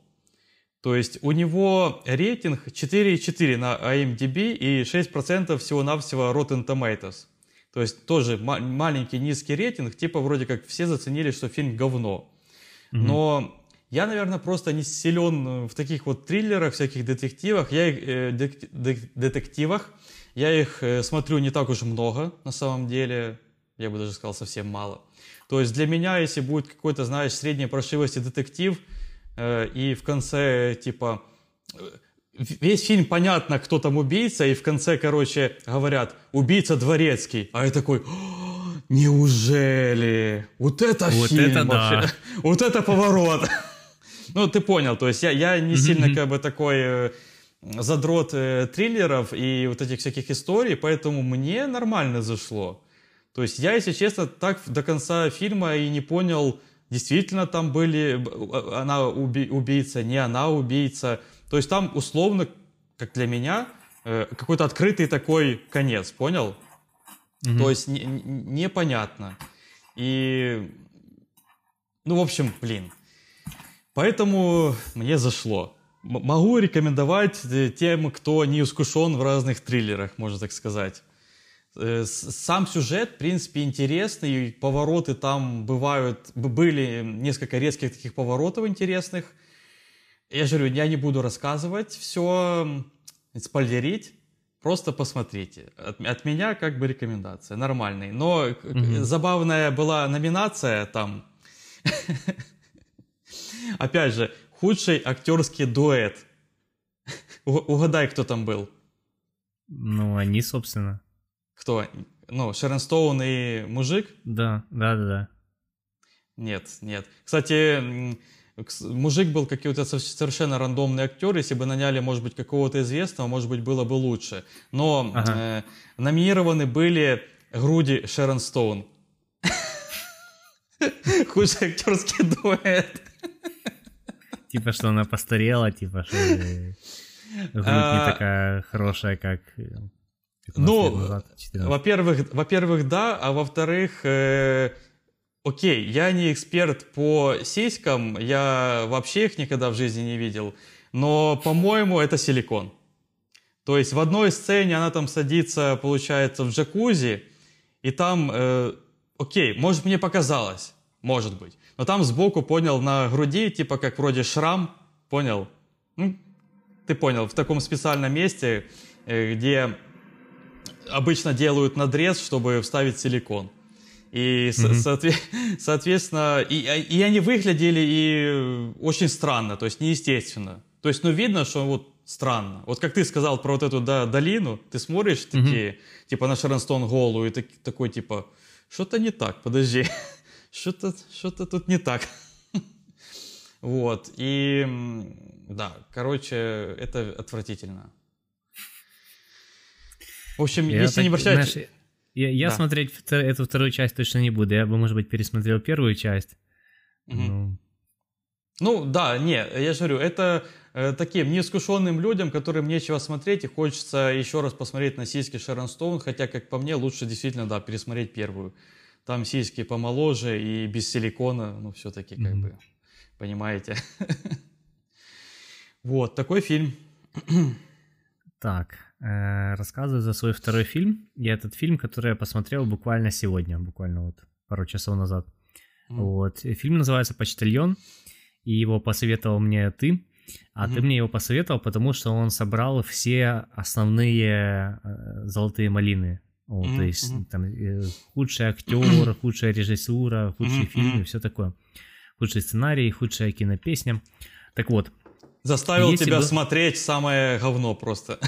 То есть у него рейтинг 4,4 на IMDb и 6% всего-навсего Rotten Tomatoes. То есть тоже ма- маленький низкий рейтинг, типа вроде как все заценили, что фильм говно. Mm-hmm. Но я, наверное, просто не силен в таких вот триллерах, всяких детективах. Я э, дек- дек- детективах. Я их э, смотрю не так уж много, на самом деле. Я бы даже сказал, совсем мало. То есть для меня, если будет какой-то, знаешь, средней прошивости детектив, э, и в конце, типа, э, весь фильм понятно, кто там убийца, и в конце, короче, говорят, убийца дворецкий. А я такой, неужели? Вот это вот фильм это вообще. Да. Вот это поворот. [laughs] Ну, ты понял, то есть я, я не сильно как бы такой задрот э, триллеров и вот этих всяких историй, поэтому мне нормально зашло. То есть я, если честно, так до конца фильма и не понял, действительно там были, а, она уби, убийца, не она убийца. То есть там условно, как для меня, э, какой-то открытый такой конец, понял? Mm-hmm. То есть не, непонятно. И, ну, в общем, блин. Поэтому мне зашло могу рекомендовать э, тем, кто не искушен в разных триллерах, можно так сказать. Э, сам сюжет, в принципе, интересный, повороты там бывают, были несколько резких таких поворотов интересных. Я же говорю, я не буду рассказывать все, спойлерить, просто посмотрите. От, от меня как бы рекомендация, нормальный. Но mm-hmm. забавная была номинация там. [laughs] Опять же, Худший актерский дуэт. Угадай, кто там был. Ну, они, собственно. Кто? Ну, Шерон Стоун и мужик? Да, да, да, да. Нет, нет. Кстати, мужик был какой-то совершенно рандомный актер. Если бы наняли, может быть, какого-то известного, может быть, было бы лучше. Но ага. э, номинированы были груди Шерон Стоун. [laughs] Худший актерский дуэт. Типа, что она постарела, типа, что [laughs] грудь не а, такая хорошая, как ну, во-первых, во-первых, да, а во-вторых, э, окей, я не эксперт по сиськам, я вообще их никогда в жизни не видел, но, по-моему, это силикон. То есть в одной сцене она там садится, получается, в джакузи, и там, э, окей, может, мне показалось, может быть. Но там сбоку, понял, на груди, типа как вроде шрам, понял? Ну, ты понял, в таком специальном месте, э, где обычно делают надрез, чтобы вставить силикон. И, mm-hmm. [laughs] соответственно, и, и они выглядели и очень странно, то есть неестественно. То есть, ну, видно, что вот странно. Вот как ты сказал про вот эту да, долину, ты смотришь такие, mm-hmm. типа на Шернстон Голу, и так, такой, типа, что-то не так, подожди, [laughs] что-то, что-то тут не так. [laughs] вот, и да, короче, это отвратительно. В общем, я если так, не обращать... Знаешь, я, я да. смотреть эту вторую часть точно не буду. Я бы, может быть, пересмотрел первую часть. Угу. Ну... ну, да, не, я же говорю, это э, таким неискушенным людям, которым нечего смотреть, и хочется еще раз посмотреть на сиськи Шерон Стоун, хотя, как по мне, лучше действительно, да, пересмотреть первую. Там сиськи помоложе и без силикона, ну, все-таки, как mm-hmm. бы, понимаете. [laughs] вот, такой фильм. так, э, рассказываю за свой второй фильм. И этот фильм, который я посмотрел буквально сегодня, буквально вот пару часов назад. Mm. Вот. Фильм называется «Почтальон», и его посоветовал мне ты. А mm-hmm. ты мне его посоветовал, потому что он собрал все основные э, золотые малины. Вот, mm-hmm. То есть mm-hmm. там э, худший актер, [clears throat] худшая режиссура, худший mm-hmm. фильм и все такое. Худший сценарий, худшая кинопесня. Так вот, Заставил Если тебя бы... смотреть самое говно просто.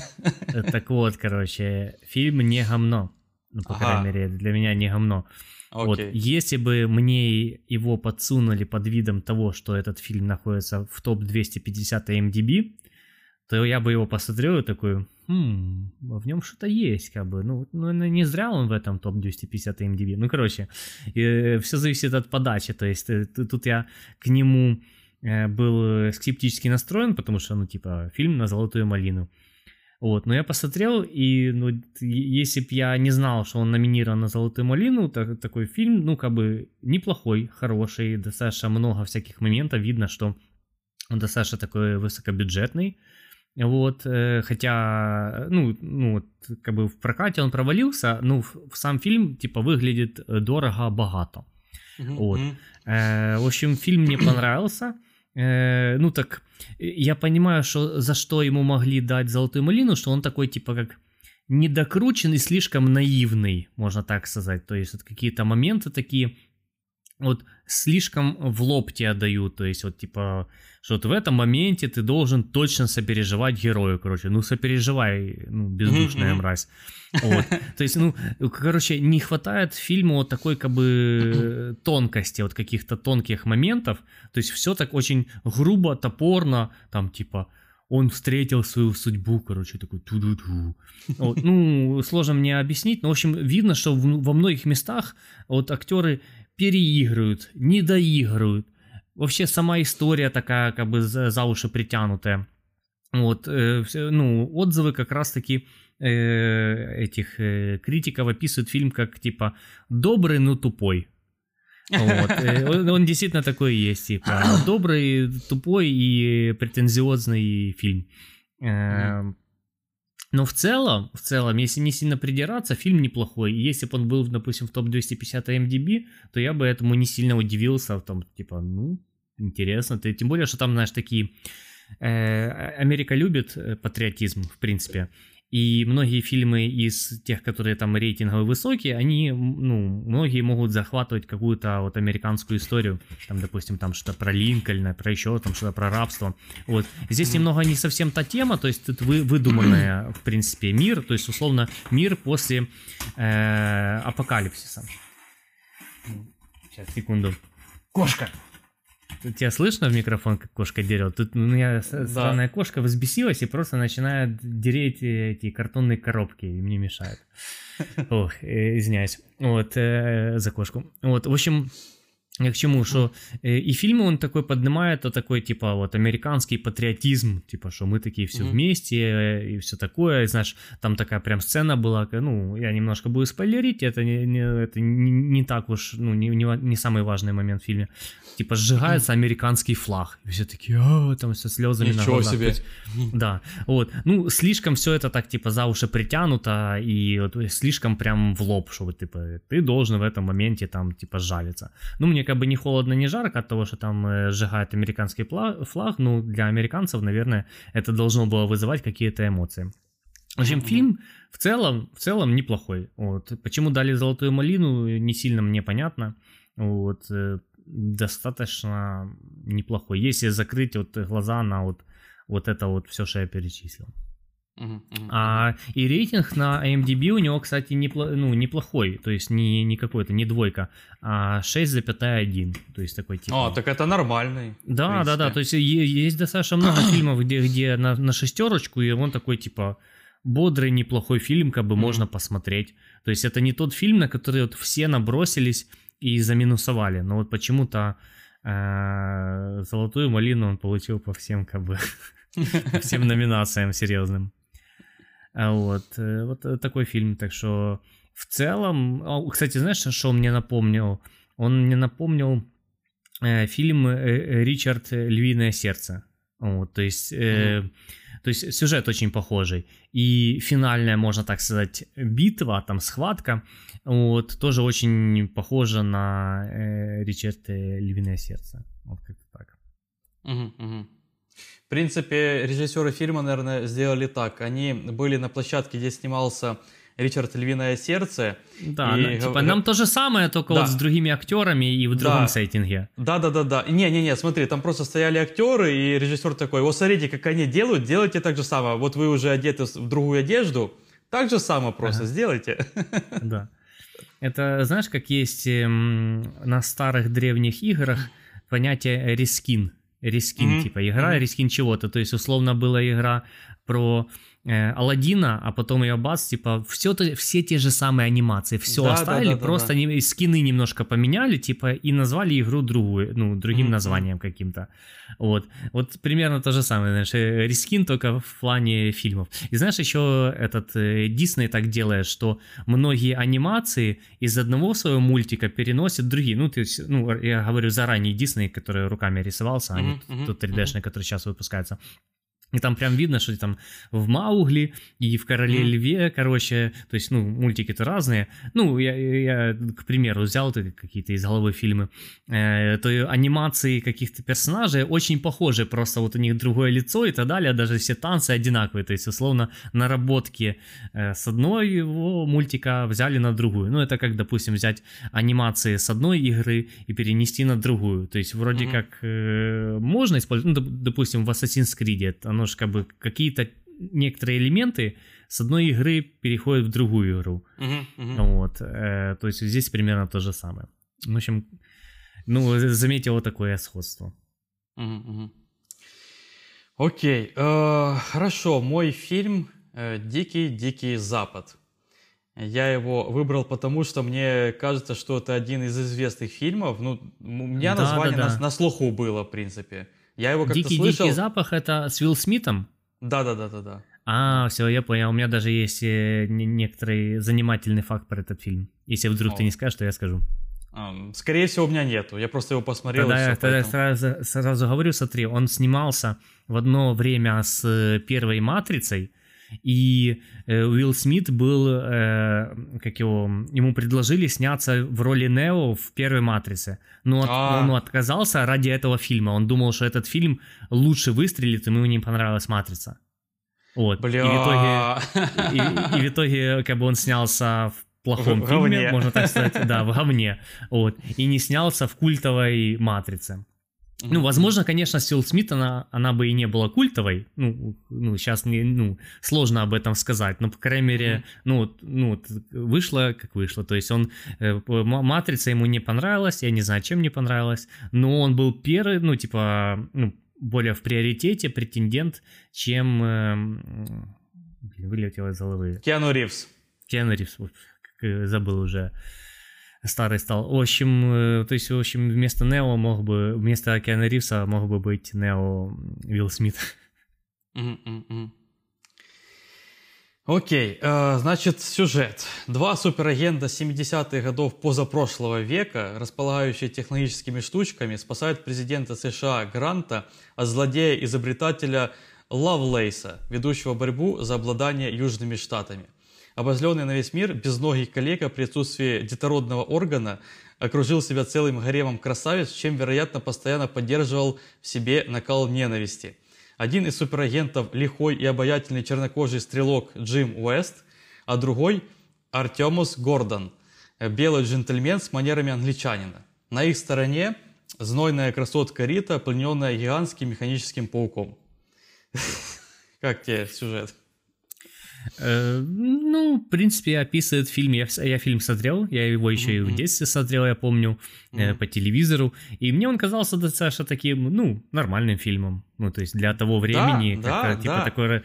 Э, [laughs] так вот, короче, фильм не говно. Ну, по ага. крайней мере, для меня не говно. Окей. Вот, если бы мне его подсунули под видом того, что этот фильм находится в топ-250 MDB, то я бы его посмотрел и такой, хм, в нем что-то есть, как бы, ну, ну не зря он в этом топ-250 MDB. Ну, короче, э, все зависит от подачи, то есть э, тут я к нему Э, был скептически настроен, потому что, ну, типа, фильм на золотую малину. Вот, но я посмотрел, и, ну, если бы я не знал, что он номинирован на «Золотую малину», так, такой фильм, ну, как бы, неплохой, хороший, достаточно много всяких моментов, видно, что он достаточно такой высокобюджетный, вот, э, хотя, ну, ну, вот, как бы в прокате он провалился, ну, в, сам фильм, типа, выглядит дорого-богато. Mm-hmm. Вот. Э, в общем, фильм мне понравился, э, ну так, я понимаю, что за что ему могли дать золотую малину, что он такой типа как недокручен и слишком наивный, можно так сказать. То есть вот какие-то моменты такие вот слишком в лоб тебе дают, то есть вот типа, что вот в этом моменте ты должен точно сопереживать герою, короче, ну сопереживай, ну бездушная мразь. [laughs] Вот. То есть, ну, короче, не хватает фильму вот такой как бы тонкости, вот каких-то тонких моментов, то есть все так очень грубо, топорно, там типа, он встретил свою судьбу, короче, такой ту-ду-ду. Вот, ну, сложно мне объяснить, но, в общем, видно, что в, во многих местах вот актеры переигрывают, не доигрывают. Вообще сама история такая как бы за, уши притянутая. Вот, э, ну, отзывы как раз-таки э, этих э, критиков описывают фильм как типа добрый, но тупой. Вот. Э, [laughs] он, он действительно такой и есть, типа добрый, тупой и претензиозный фильм. Э, но в целом, в целом, если не сильно придираться, фильм неплохой. И если бы он был, допустим, в топ-250 MDB, то я бы этому не сильно удивился. Там, типа, ну, интересно. Ты, тем более, что там, знаешь, такие... Э, Америка любит э, патриотизм, в принципе. И многие фильмы из тех, которые там рейтинговые высокие, они, ну, многие могут захватывать какую-то вот американскую историю. Там, допустим, там что-то про Линкольна, про еще там что-то про рабство. Вот. Здесь немного не совсем та тема, то есть тут вы, выдуманная, в принципе, мир, то есть, условно, мир после э, апокалипсиса. Сейчас, секунду. Кошка! Тебя слышно в микрофон, как кошка дерет? Тут у меня да. странная кошка взбесилась и просто начинает дереть эти картонные коробки, и мне мешает. [laughs] Ох, э, извиняюсь. Вот, э, за кошку. Вот, в общем, к чему, что э, и фильмы он такой поднимает, а такой, типа, вот, американский патриотизм, типа, что мы такие все mm-hmm. вместе э, и все такое, и, знаешь, там такая прям сцена была, ну, я немножко буду спойлерить, это не, не, это не, не так уж, ну, не, не, не самый важный момент в фильме, типа, сжигается mm-hmm. американский флаг, и все такие, а, там со слезами Ничего на глазах. себе. Есть, да, вот, ну, слишком все это так, типа, за уши притянуто, и вот, слишком прям в лоб, что вот, типа, ты должен в этом моменте, там, типа, жалиться. Ну, мне как бы не холодно, не жарко от того, что там э, сжигает американский флаг, ну, для американцев, наверное, это должно было вызывать какие-то эмоции. В общем, фильм в целом, в целом неплохой. Вот. Почему дали «Золотую малину» не сильно мне понятно. Вот. Э, достаточно неплохой. Если закрыть вот глаза на вот, вот это вот все, что я перечислил. А, и рейтинг на IMDb у него, кстати, непло, ну, неплохой, то есть не, не какой-то, не двойка, а 6,1, то есть такой тип. О, так это нормальный. Да, да, да, то есть есть достаточно много [clears throat] фильмов, где, где на, на шестерочку, и он такой, типа, бодрый, неплохой фильм, как бы mm-hmm. можно посмотреть. То есть это не тот фильм, на который вот все набросились и заминусовали, но вот почему-то э, золотую малину он получил по всем, как бы, [laughs] по всем [laughs] номинациям серьезным. А вот, э, вот э, такой фильм, так что в целом, кстати, знаешь, что он мне напомнил? Он мне напомнил э, фильм Ричард Львиное сердце. Вот, то есть, mm-hmm. то есть сюжет очень похожий. И финальная, можно так сказать, битва, там схватка, вот, тоже очень похожа на э, Ричард Львиное сердце. Вот как-то так. Mm-hmm. Mm-hmm. В принципе, режиссеры фильма, наверное, сделали так. Они были на площадке, где снимался Ричард Львиное сердце. Да, и... ну, типа нам то же самое, только да. вот с другими актерами и в другом да. сеттинге. Да, да, да, да. Не-не-не, смотри, там просто стояли актеры, и режиссер такой: вот смотрите, как они делают, делайте так же самое. Вот вы уже одеты в другую одежду, так же самое просто ага. сделайте. [laughs] Да. Это знаешь, как есть эм, на старых древних играх понятие reskin reskin, mm-hmm. типа игра, mm-hmm. reskin чего-то. То есть, условно, была игра про э, Алладина, а потом ее бац, типа, все, то, все те же самые анимации, все да, оставили, да, да, просто да, да. скины немножко поменяли, типа, и назвали игру другую, ну, другим mm-hmm. названием каким-то. Вот. Вот примерно то же самое, знаешь, э, reskin только в плане фильмов. И знаешь, еще этот Дисней э, так делает, что многие анимации из одного своего мультика переносят другие. Ну, есть, ну, я говорю заранее Дисней, который руками рисовался, а не mm-hmm. тот 3D-шный, который сейчас выпускается. И там прям видно, что там в Маугли и в Короле mm. Льве, короче, то есть, ну, мультики-то разные. Ну, я, я к примеру, взял какие-то из головы фильмы, э, то анимации каких-то персонажей очень похожи, просто вот у них другое лицо и так далее, даже все танцы одинаковые, то есть, условно, наработки э, с одной его мультика взяли на другую. Ну, это как, допустим, взять анимации с одной игры и перенести на другую. То есть, вроде mm-hmm. как э, можно использовать, ну, допустим, в Assassin's Creed оно же как бы какие-то некоторые элементы с одной игры переходят в другую игру. Uh-huh, uh-huh. Вот. Э, то есть здесь примерно то же самое. В общем, ну, заметил такое сходство. Uh-huh, uh-huh. Окей, э, хорошо. Мой фильм э, «Дикий-дикий Запад». Я его выбрал потому, что мне кажется, что это один из известных фильмов. Ну, у меня да, название да, да. На, на слуху было, в принципе. Я его как-то Дикий, слышал. Дикий запах это с Уилл Смитом? Да, да, да, да, да. А, все, я понял. У меня даже есть э, некоторый занимательный факт про этот фильм. Если вдруг О. ты не скажешь, то я скажу. Скорее всего, у меня нету. Я просто его посмотрел. Тогда, все, тогда сразу, сразу говорю, смотри, он снимался в одно время с э, первой матрицей. И э, Уилл Смит был, э, как его, ему предложили сняться в роли Нео в первой «Матрице». Но от, а. он отказался ради этого фильма. Он думал, что этот фильм лучше выстрелит, ему не понравилась «Матрица». Вот. Бля. И в итоге, и, и в итоге как бы он снялся в плохом в фильме, говне. можно так сказать, да, в говне, вот, и не снялся в культовой «Матрице». Ну, возможно, конечно, Сил Смит, она, она бы и не была культовой. Ну, ну, сейчас не, ну, сложно об этом сказать. Но, по крайней мере, ну, ну, вышло, как вышло. То есть он, э, Матрица ему не понравилась, я не знаю, чем не понравилась. Но он был первый, ну, типа, ну, более в приоритете, претендент, чем... Э, блин, вылетело из головы. Киану Ривз. Киану Ривз, забыл уже старый стал. В общем, э, то есть, в общем, вместо Нео мог бы, вместо Киану Ривса мог бы быть Нео Уилл Смит. Окей, э, значит, сюжет. Два суперагента 70-х годов позапрошлого века, располагающие технологическими штучками, спасают президента США Гранта от злодея-изобретателя Лавлейса, ведущего борьбу за обладание Южными Штатами. Обозленный на весь мир, безногий коллега при отсутствии детородного органа окружил себя целым гаремом красавиц, чем, вероятно, постоянно поддерживал в себе накал ненависти. Один из суперагентов лихой и обаятельный чернокожий стрелок Джим Уэст, а другой Артемус Гордон, белый джентльмен с манерами англичанина. На их стороне знойная красотка Рита, плененная гигантским механическим пауком. [laughs] Как тебе сюжет? Э, ну, в принципе, описывает фильм. Я, я фильм смотрел, я его еще mm-hmm. и в детстве смотрел, я помню, mm-hmm. по телевизору. И мне он казался достаточно таким, ну, нормальным фильмом. Ну, то есть для того времени, да, как, да, типа да. такой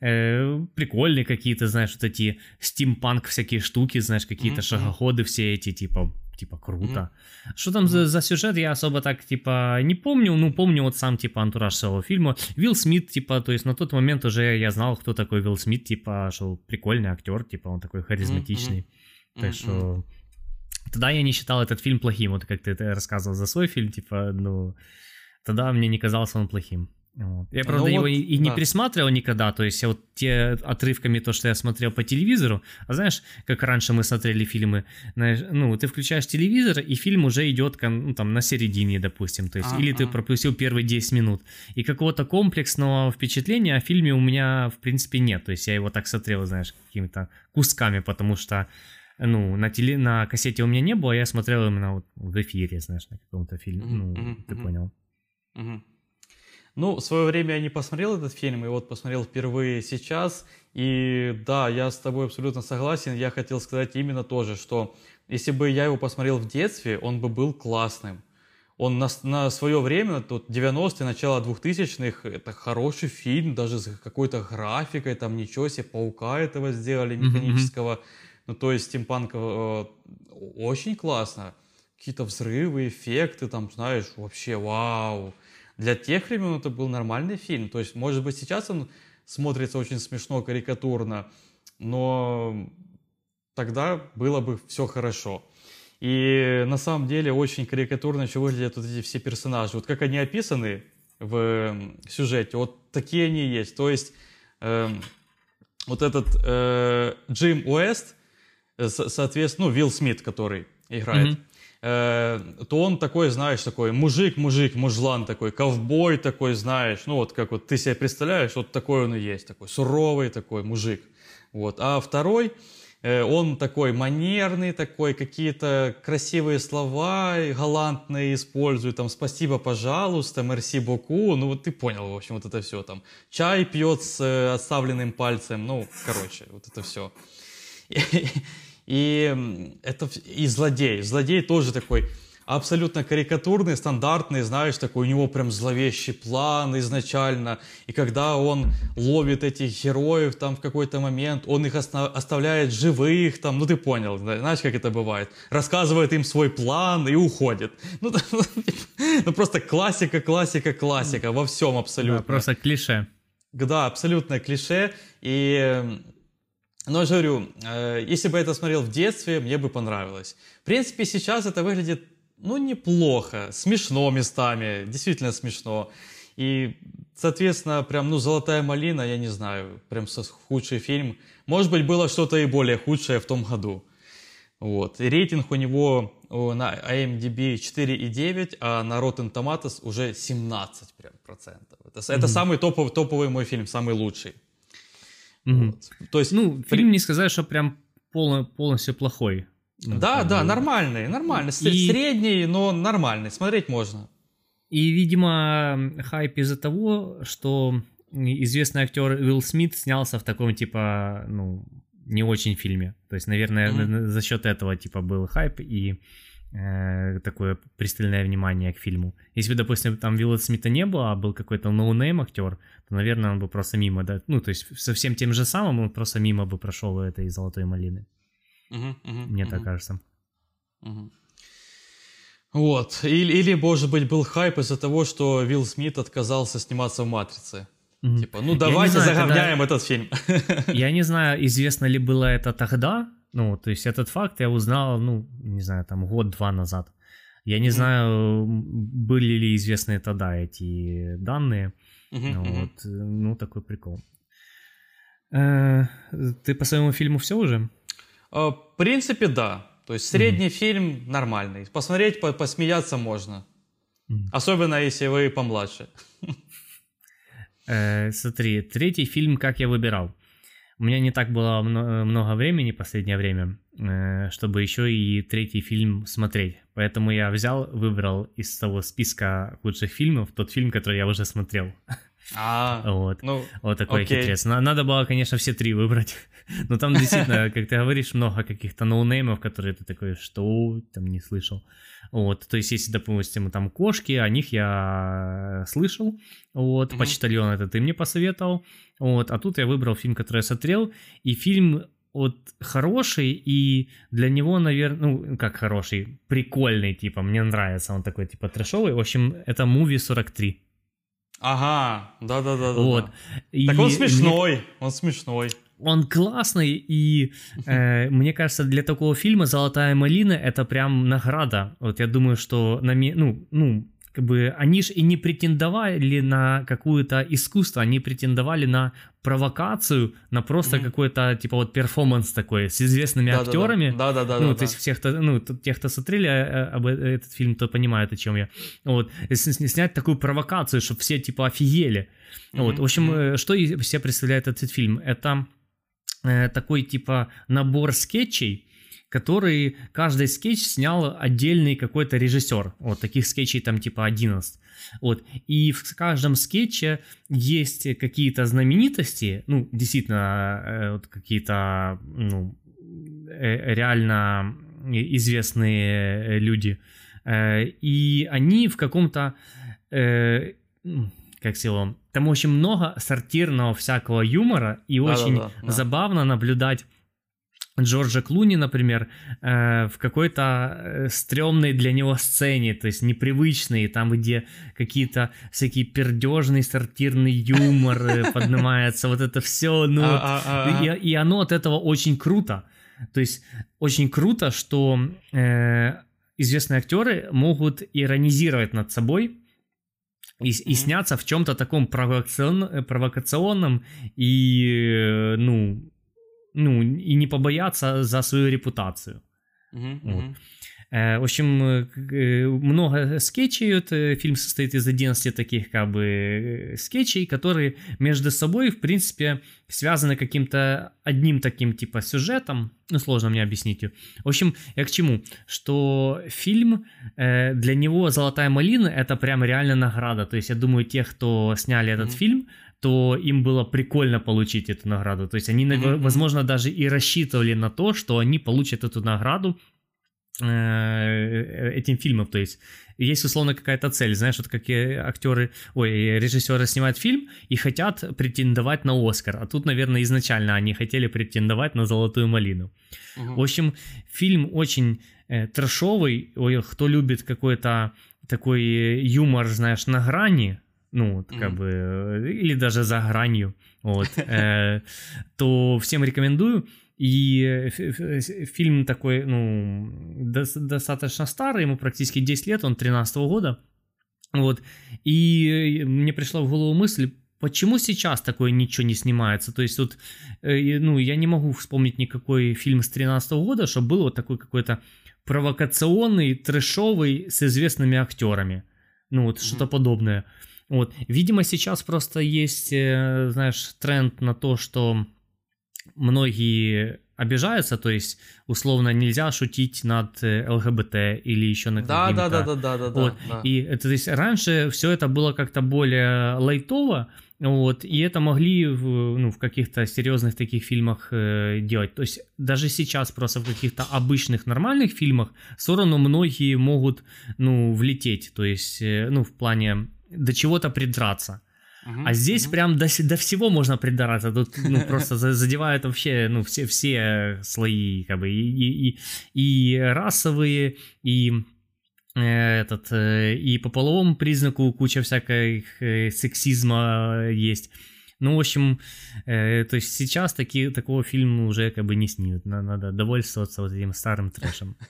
э, прикольный какие-то, знаешь, вот эти стимпанк всякие штуки, знаешь, какие-то mm-hmm. шагоходы все эти, типа типа, круто. Mm-hmm. Что там за, за сюжет, я особо так, типа, не помню, ну, помню вот сам, типа, антураж своего фильма. Вилл Смит, типа, то есть на тот момент уже я знал, кто такой Вилл Смит, типа, что прикольный актер, типа, он такой харизматичный. Mm-hmm. Так что... Тогда я не считал этот фильм плохим, вот как ты рассказывал за свой фильм, типа, ну... Тогда мне не казался он плохим. Вот. Я, правда, ну, его вот, и, и не да. пересматривал никогда, то есть вот те отрывками, то, что я смотрел по телевизору, а знаешь, как раньше мы смотрели фильмы, знаешь, ну, ты включаешь телевизор, и фильм уже идет ну, там на середине, допустим, то есть, а, или а. ты пропустил первые 10 минут, и какого-то комплексного впечатления о фильме у меня, в принципе, нет, то есть я его так смотрел, знаешь, какими-то кусками, потому что ну, на, теле, на кассете у меня не было, я смотрел именно вот в эфире, знаешь, на каком-то фильме, mm-hmm. ну, mm-hmm. ты понял. Mm-hmm. Ну, в свое время я не посмотрел этот фильм, и вот посмотрел впервые сейчас. И да, я с тобой абсолютно согласен. Я хотел сказать именно то же, что если бы я его посмотрел в детстве, он бы был классным. Он на, на свое время, тут 90-е, начало 2000-х, это хороший фильм, даже с какой-то графикой, там ничего себе, паука этого сделали механического. Mm-hmm. Ну, то есть стимпанк э, очень классно. Какие-то взрывы, эффекты, там, знаешь, вообще вау для тех времен это был нормальный фильм. То есть, может быть, сейчас он смотрится очень смешно, карикатурно, но тогда было бы все хорошо. И на самом деле очень карикатурно еще выглядят вот эти все персонажи. Вот как они описаны в сюжете, вот такие они есть. То есть э, вот этот э, Джим Уэст, э, соответственно, ну, Вилл Смит, который играет, mm-hmm. Э, то он такой, знаешь, такой мужик, мужик, мужлан такой, ковбой такой, знаешь, ну вот как вот ты себе представляешь, вот такой он и есть, такой суровый такой мужик. Вот. А второй, э, он такой манерный, такой, какие-то красивые слова галантные использует, там, спасибо, пожалуйста, мерси боку, ну вот ты понял, в общем, вот это все там. Чай пьет с э, отставленным пальцем, ну, короче, вот это все. И это и злодей. Злодей тоже такой абсолютно карикатурный, стандартный, знаешь, такой у него прям зловещий план изначально. И когда он ловит этих героев там в какой-то момент, он их оставляет живых там, ну ты понял, знаешь, как это бывает. Рассказывает им свой план и уходит. Ну, [laughs] ну просто классика, классика, классика во всем абсолютно. Да, просто клише. Да, абсолютное клише. И но я же говорю, э, если бы я это смотрел в детстве, мне бы понравилось. В принципе, сейчас это выглядит, ну, неплохо, смешно местами, действительно смешно. И, соответственно, прям, ну, «Золотая малина», я не знаю, прям худший фильм. Может быть, было что-то и более худшее в том году. Вот. И рейтинг у него на IMDb 4,9, а на Rotten Tomatoes уже 17 прям процентов. Это, mm-hmm. это самый топовый, топовый мой фильм, самый лучший. Угу. Вот. То есть, ну, фильм не сказать, что прям полно, полностью плохой. Да, да, нормальный, нормальный. И... Средний, но нормальный, смотреть можно. И, видимо, хайп из-за того, что известный актер Уилл Смит снялся в таком, типа, ну, не очень фильме. То есть, наверное, mm-hmm. за счет этого, типа, был хайп, и э, такое пристальное внимание к фильму. Если бы, допустим, там Уилла Смита не было, а был какой-то no name актер, то, наверное, он бы просто мимо, да, ну, то есть совсем тем же самым он просто мимо бы прошел этой золотой малины. Мне так кажется. Вот. Или, или, может быть, был хайп из-за того, что Вилл Смит отказался сниматься в «Матрице». Mm-hmm. Типа, ну давайте знаю, заговняем этот фильм. [laughs] Я не знаю, известно ли было это тогда, ну, то есть этот факт я узнал, ну, не знаю, там год-два назад. Я не mm-hmm. знаю, были ли известны тогда эти данные. Mm-hmm. Вот, ну, такой прикол. Э, ты по своему фильму все уже? А, в принципе, да. То есть средний mm-hmm. фильм нормальный. Посмотреть, посмеяться можно. Mm-hmm. Особенно, если вы помладше. Э, смотри, третий фильм «Как я выбирал». У меня не так было много времени в последнее время, э, чтобы еще и третий фильм смотреть. Поэтому я взял, выбрал из того списка лучших фильмов тот фильм, который я уже смотрел. А, [laughs] вот. ну, вот такой окей. хитрец. На- Надо было, конечно, все три выбрать. [laughs] Но там действительно, как ты говоришь, много каких-то ноунеймов, которые ты такой, что там не слышал. Вот, то есть, если, допустим, там кошки, о них я слышал, вот, Мгм. почтальон это ты мне посоветовал, вот, а тут я выбрал фильм, который я смотрел, и фильм вот хороший, и для него, наверное, ну, как хороший, прикольный, типа, мне нравится, он такой, типа, трэшовый, в общем, это «Муви 43». Ага, да-да-да. Вот. И Так он мне- смешной, он смешной. Он классный, и э, мне кажется, для такого фильма «Золотая малина» это прям награда. Вот я думаю, что на ми- ну, ну, как бы они же и не претендовали на какое-то искусство, они претендовали на провокацию, на просто Мгм. какой-то, типа, вот перформанс такой с известными Да-да-да. актерами. Да-да-да. Ну, да, то есть всех, кто, ну, т- те, кто смотрели э, об э- этот фильм, то понимают, о чем я. Вот. Снять такую провокацию, чтобы все, типа, офигели. Вот. Мгм, В общем, э, что из себя представляет этот фильм? Это такой, типа, набор скетчей, который каждый скетч снял отдельный какой-то режиссер. Вот таких скетчей там типа 11. Вот. И в каждом скетче есть какие-то знаменитости, ну, действительно, э, вот какие-то, ну, э, реально известные э, люди. Э, И они в каком-то, э, как сказал, там очень много сортирного всякого юмора, и Да-да-да, очень да. забавно наблюдать Джорджа Клуни, например, э, в какой-то э, стрёмной для него сцене, то есть непривычной, там, где какие-то всякий пердежный сортирный юмор [laughs] поднимается, вот это все, ну, А, а, а, и, и оно от этого очень круто. То есть очень круто, что э, известные актеры могут иронизировать над собой и, и сняться в чем-то таком провокацион- э, провокационном и, э, ну, ну, и не побояться за свою репутацию. Мгм, Вот. Э, В общем, э, э, много скетчей. Фильм состоит из 11 таких как бы скетчей, которые между собой, в принципе, связаны каким-то одним таким типа сюжетом. Ну, сложно мне объяснить. В общем, я к чему? Что фильм, для него «Золотая малина» — это прям реально награда. То есть, я думаю, те, кто сняли этот Мгм. фильм, то им было прикольно получить эту награду. То есть они, возможно, даже и рассчитывали на то, что они получат эту награду этим фильмом. То есть есть условно какая-то цель, знаешь, вот как актеры, ой, режиссеры снимают фильм и хотят претендовать на Оскар, а тут, наверное, изначально они хотели претендовать на «Золотую малину». Мгм. В общем, фильм очень э, трэшовый. Ой, кто любит какой-то такой э, юмор, знаешь, на грани, ну, как Мгм. бы, э, или даже за гранью, вот, э, [laughs] то всем рекомендую. И фи- фи- фильм такой, ну, дос- достаточно старый, ему практически 10 лет, он 13 года. Вот. И э, мне пришла в голову мысль, почему сейчас такое ничего не снимается? То есть вот, э, ну, я не могу вспомнить никакой фильм с 13 года, чтобы был вот такой какой-то провокационный, трэшовый, с известными актерами. Ну, вот что-то подобное. Вот. Видимо, сейчас просто есть, э, знаешь, тренд на то, что многие обижаются, то есть, условно, нельзя шутить над э, ЛГБТ или еще над Да, да, какими-то да, да, да, да, вот. да. И это, то есть раньше все это было как-то более лайтово, вот, и это могли в, ну, в каких-то серьезных таких фильмах э, делать. То есть даже сейчас просто в каких-то обычных нормальных фильмах все равно многие могут, ну, влететь, то есть, э, ну, в плане до чего-то придраться. А здесь мгм. прям до, до всего можно придраться. Тут ну, [laughs] просто за- задевают вообще ну, все, все слои, как бы, и, и, и, расовые, и э, этот, э, и по половому признаку куча всяких э, сексизма есть. Ну, в общем, э, то есть сейчас таки, такого фильма уже как бы не снимут. На- Надо довольствоваться вот этим старым трэшем. [laughs]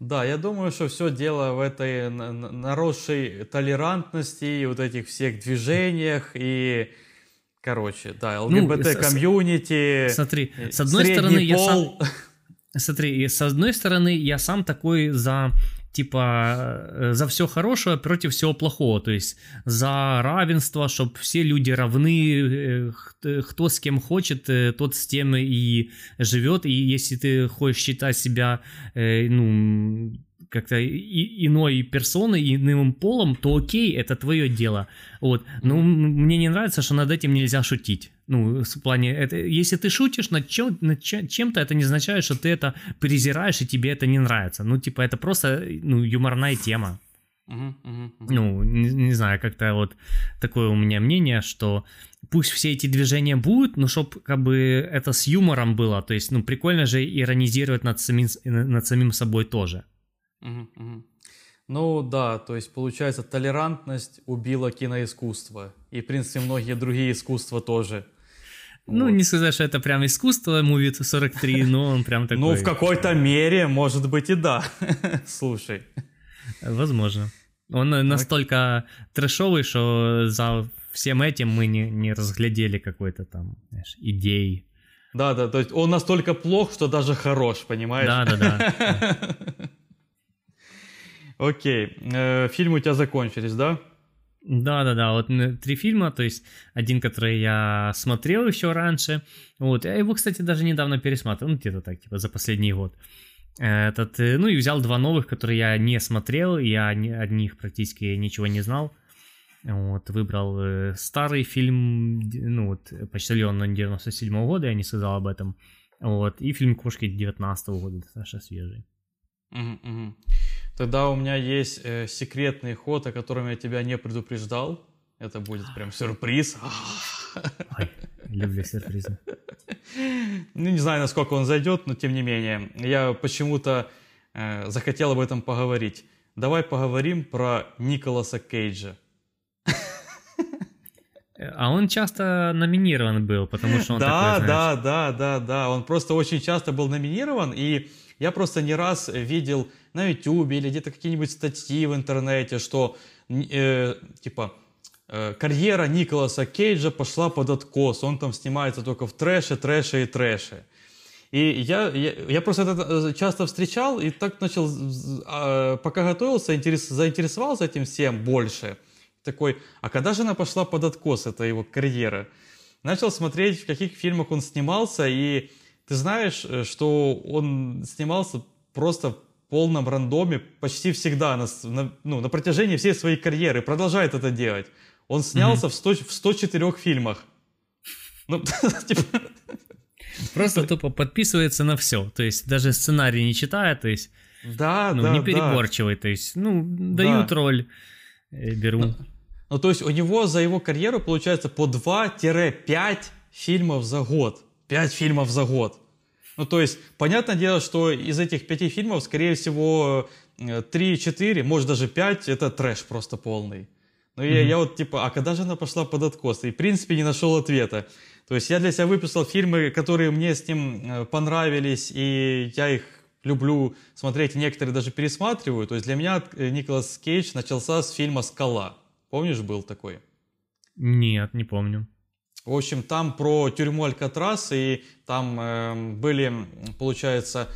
Да, я думаю, что все дело в этой на- на- наросшей толерантности вот этих всех движениях и, короче, да, Ну, ЛГБТ-комьюнити, Смотри, э, с одной стороны, я сам... пол. Смотри, с одной стороны, я сам такой за типа э, за все хорошее против всего плохого, то есть за равенство, чтобы все люди равны, э, кто с кем хочет, э, тот с тем и живет, и если ты хочешь считать себя, ну, как-то иной персоной, иным полом, то окей, это твое дело. Вот. Но мне не нравится, что над этим нельзя шутить. Ну, в плане, это, если ты шутишь над, чем, над чем-то, это не означает, что ты это презираешь и тебе это не нравится. Ну, типа, это просто ну, юморная тема. Uh-huh, uh-huh, uh-huh. Ну, не, не знаю, как-то вот такое у меня мнение, что пусть все эти движения будут, но чтобы как бы это с юмором было, то есть, ну, прикольно же иронизировать над самим, над самим собой тоже. Ну да, то есть получается толерантность убила киноискусство. И, в принципе, многие другие искусства тоже. Ну, вот. не сказать, что это прям искусство, Movie 43, [laughs] но он прям такой... Ну, в какой-то мере, может быть, и да. [laughs] Слушай. Возможно. Он настолько трэшовый, что за всем этим мы не, не разглядели какой-то там, знаешь, идеи. Да, да, то есть он настолько плох, что даже хорош, понимаешь? Да, да, да. [laughs] Окей, э, фильмы у тебя закончились, да? Да, да, да. Вот три фильма, то есть один, который я смотрел еще раньше. Вот, я его, кстати, даже недавно пересматривал, ну, где-то так, типа, за последний год. Этот, э, ну и взял два новых, которые я не смотрел, я о них практически ничего не знал. Вот, выбрал э, старый фильм, ну вот, «Почтальон» 97 -го года, я не сказал об этом. Вот, и фильм «Кошки» 19 -го года, достаточно свежий. Угу, угу. Тогда у меня есть э, секретный ход, о котором я тебя не предупреждал. Это будет прям сюрприз. Ой, люблю сюрпризы. Ну, не знаю, насколько он зайдет, но тем не менее. Я почему-то э, захотел об этом поговорить. Давай поговорим про Николаса Кейджа. А он часто номинирован был, потому что он да, такой, знаешь... Да, да, да, да. Он просто очень часто был номинирован, и я просто не раз видел на YouTube или где-то какие-нибудь статьи в интернете, что э, типа э, карьера Николаса Кейджа пошла под откос, он там снимается только в трэше, трэше и трэше. И я, я, я просто это э, часто встречал и так начал, э, пока готовился, интерес, заинтересовался этим всем больше. Такой, а когда же она пошла под откос, это его карьера? Начал смотреть, в каких фильмах он снимался, и ты знаешь, э, что он снимался просто в полном рандоме почти всегда, на, на, ну, на протяжении всей своей карьеры, продолжает это делать. Он снялся mm-hmm. в, 100, в 104 фильмах. Ну, [laughs] типа... Просто тупо подписывается на все. То есть даже сценарий не читает, то есть да, ну, да, не переборчивый. Да. То есть, ну, дают да. роль, э, беру. Ну, ну, то есть у него за его карьеру получается по 2-5 фильмов за год. 5 фильмов за год. Ну, то есть, понятное дело, что из этих пяти фильмов, скорее всего, 3-4, может даже 5, это трэш просто полный. Но mm-hmm. я, я вот типа, а когда же она пошла под откос? И, в принципе, не нашел ответа. То есть я для себя выписал фильмы, которые мне с ним э, понравились, и я их люблю смотреть, и некоторые даже пересматриваю. То есть для меня э, Николас Кейдж начался с фильма «Скала». Помнишь, был такой? Нет, не помню. В общем, там про тюрьму Алькатрас, и там э, были, получается,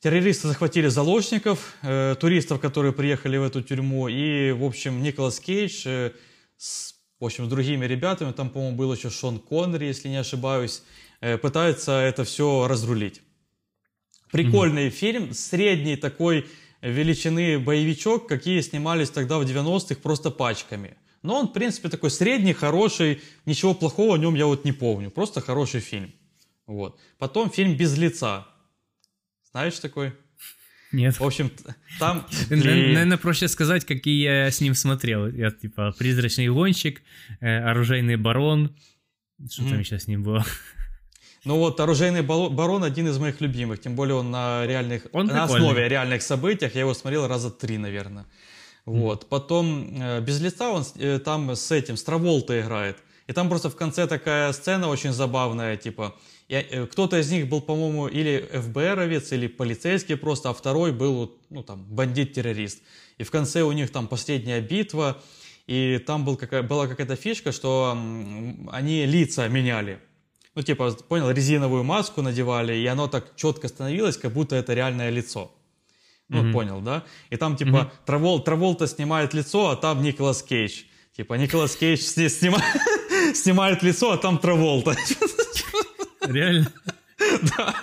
террористы захватили заложников, э, туристов, которые приехали в эту тюрьму, и, в общем, Николас Кейдж э, с, в общем, с другими ребятами, там, по-моему, был еще Шон Коннери, если не ошибаюсь, э, пытаются это все разрулить. Прикольный mm-hmm. фильм, средний такой величины боевичок, какие снимались тогда в 90-х просто пачками – но он, в принципе, такой средний, хороший, ничего плохого о нем я вот не помню. Просто хороший фильм. Вот. Потом фильм «Без лица». Знаешь такой? Нет. В общем, там... [laughs] Наверное, проще сказать, какие я с ним смотрел. Я, типа, «Призрачный гонщик», э, «Оружейный барон». Что там еще с ним было? [laughs] Ну вот «Оружейный барон» один из моих любимых, тем более он на реальных, он на основе реальных событиях, я его смотрел раза три, наверное. Вот. Потом э, без лица он э, там с этим, с Траволта играет. И там просто в конце такая сцена очень забавная, типа, э, кто-то из них был, по-моему, или ФБРовец, или полицейский просто, а второй был, ну, там, бандит-террорист. И в конце у них там последняя битва, и там был какая, была какая-то фишка, что они лица меняли. Ну, типа, понял, резиновую маску надевали, и оно так четко становилось, как будто это реальное лицо. Ну, mm-hmm. понял, да? И там, типа, mm-hmm. Травол, Траволта снимает лицо, а там Николас Кейдж. Типа, Николас Кейдж снимает, [laughs] снимает лицо, а там Траволта. Реально? [laughs] Да.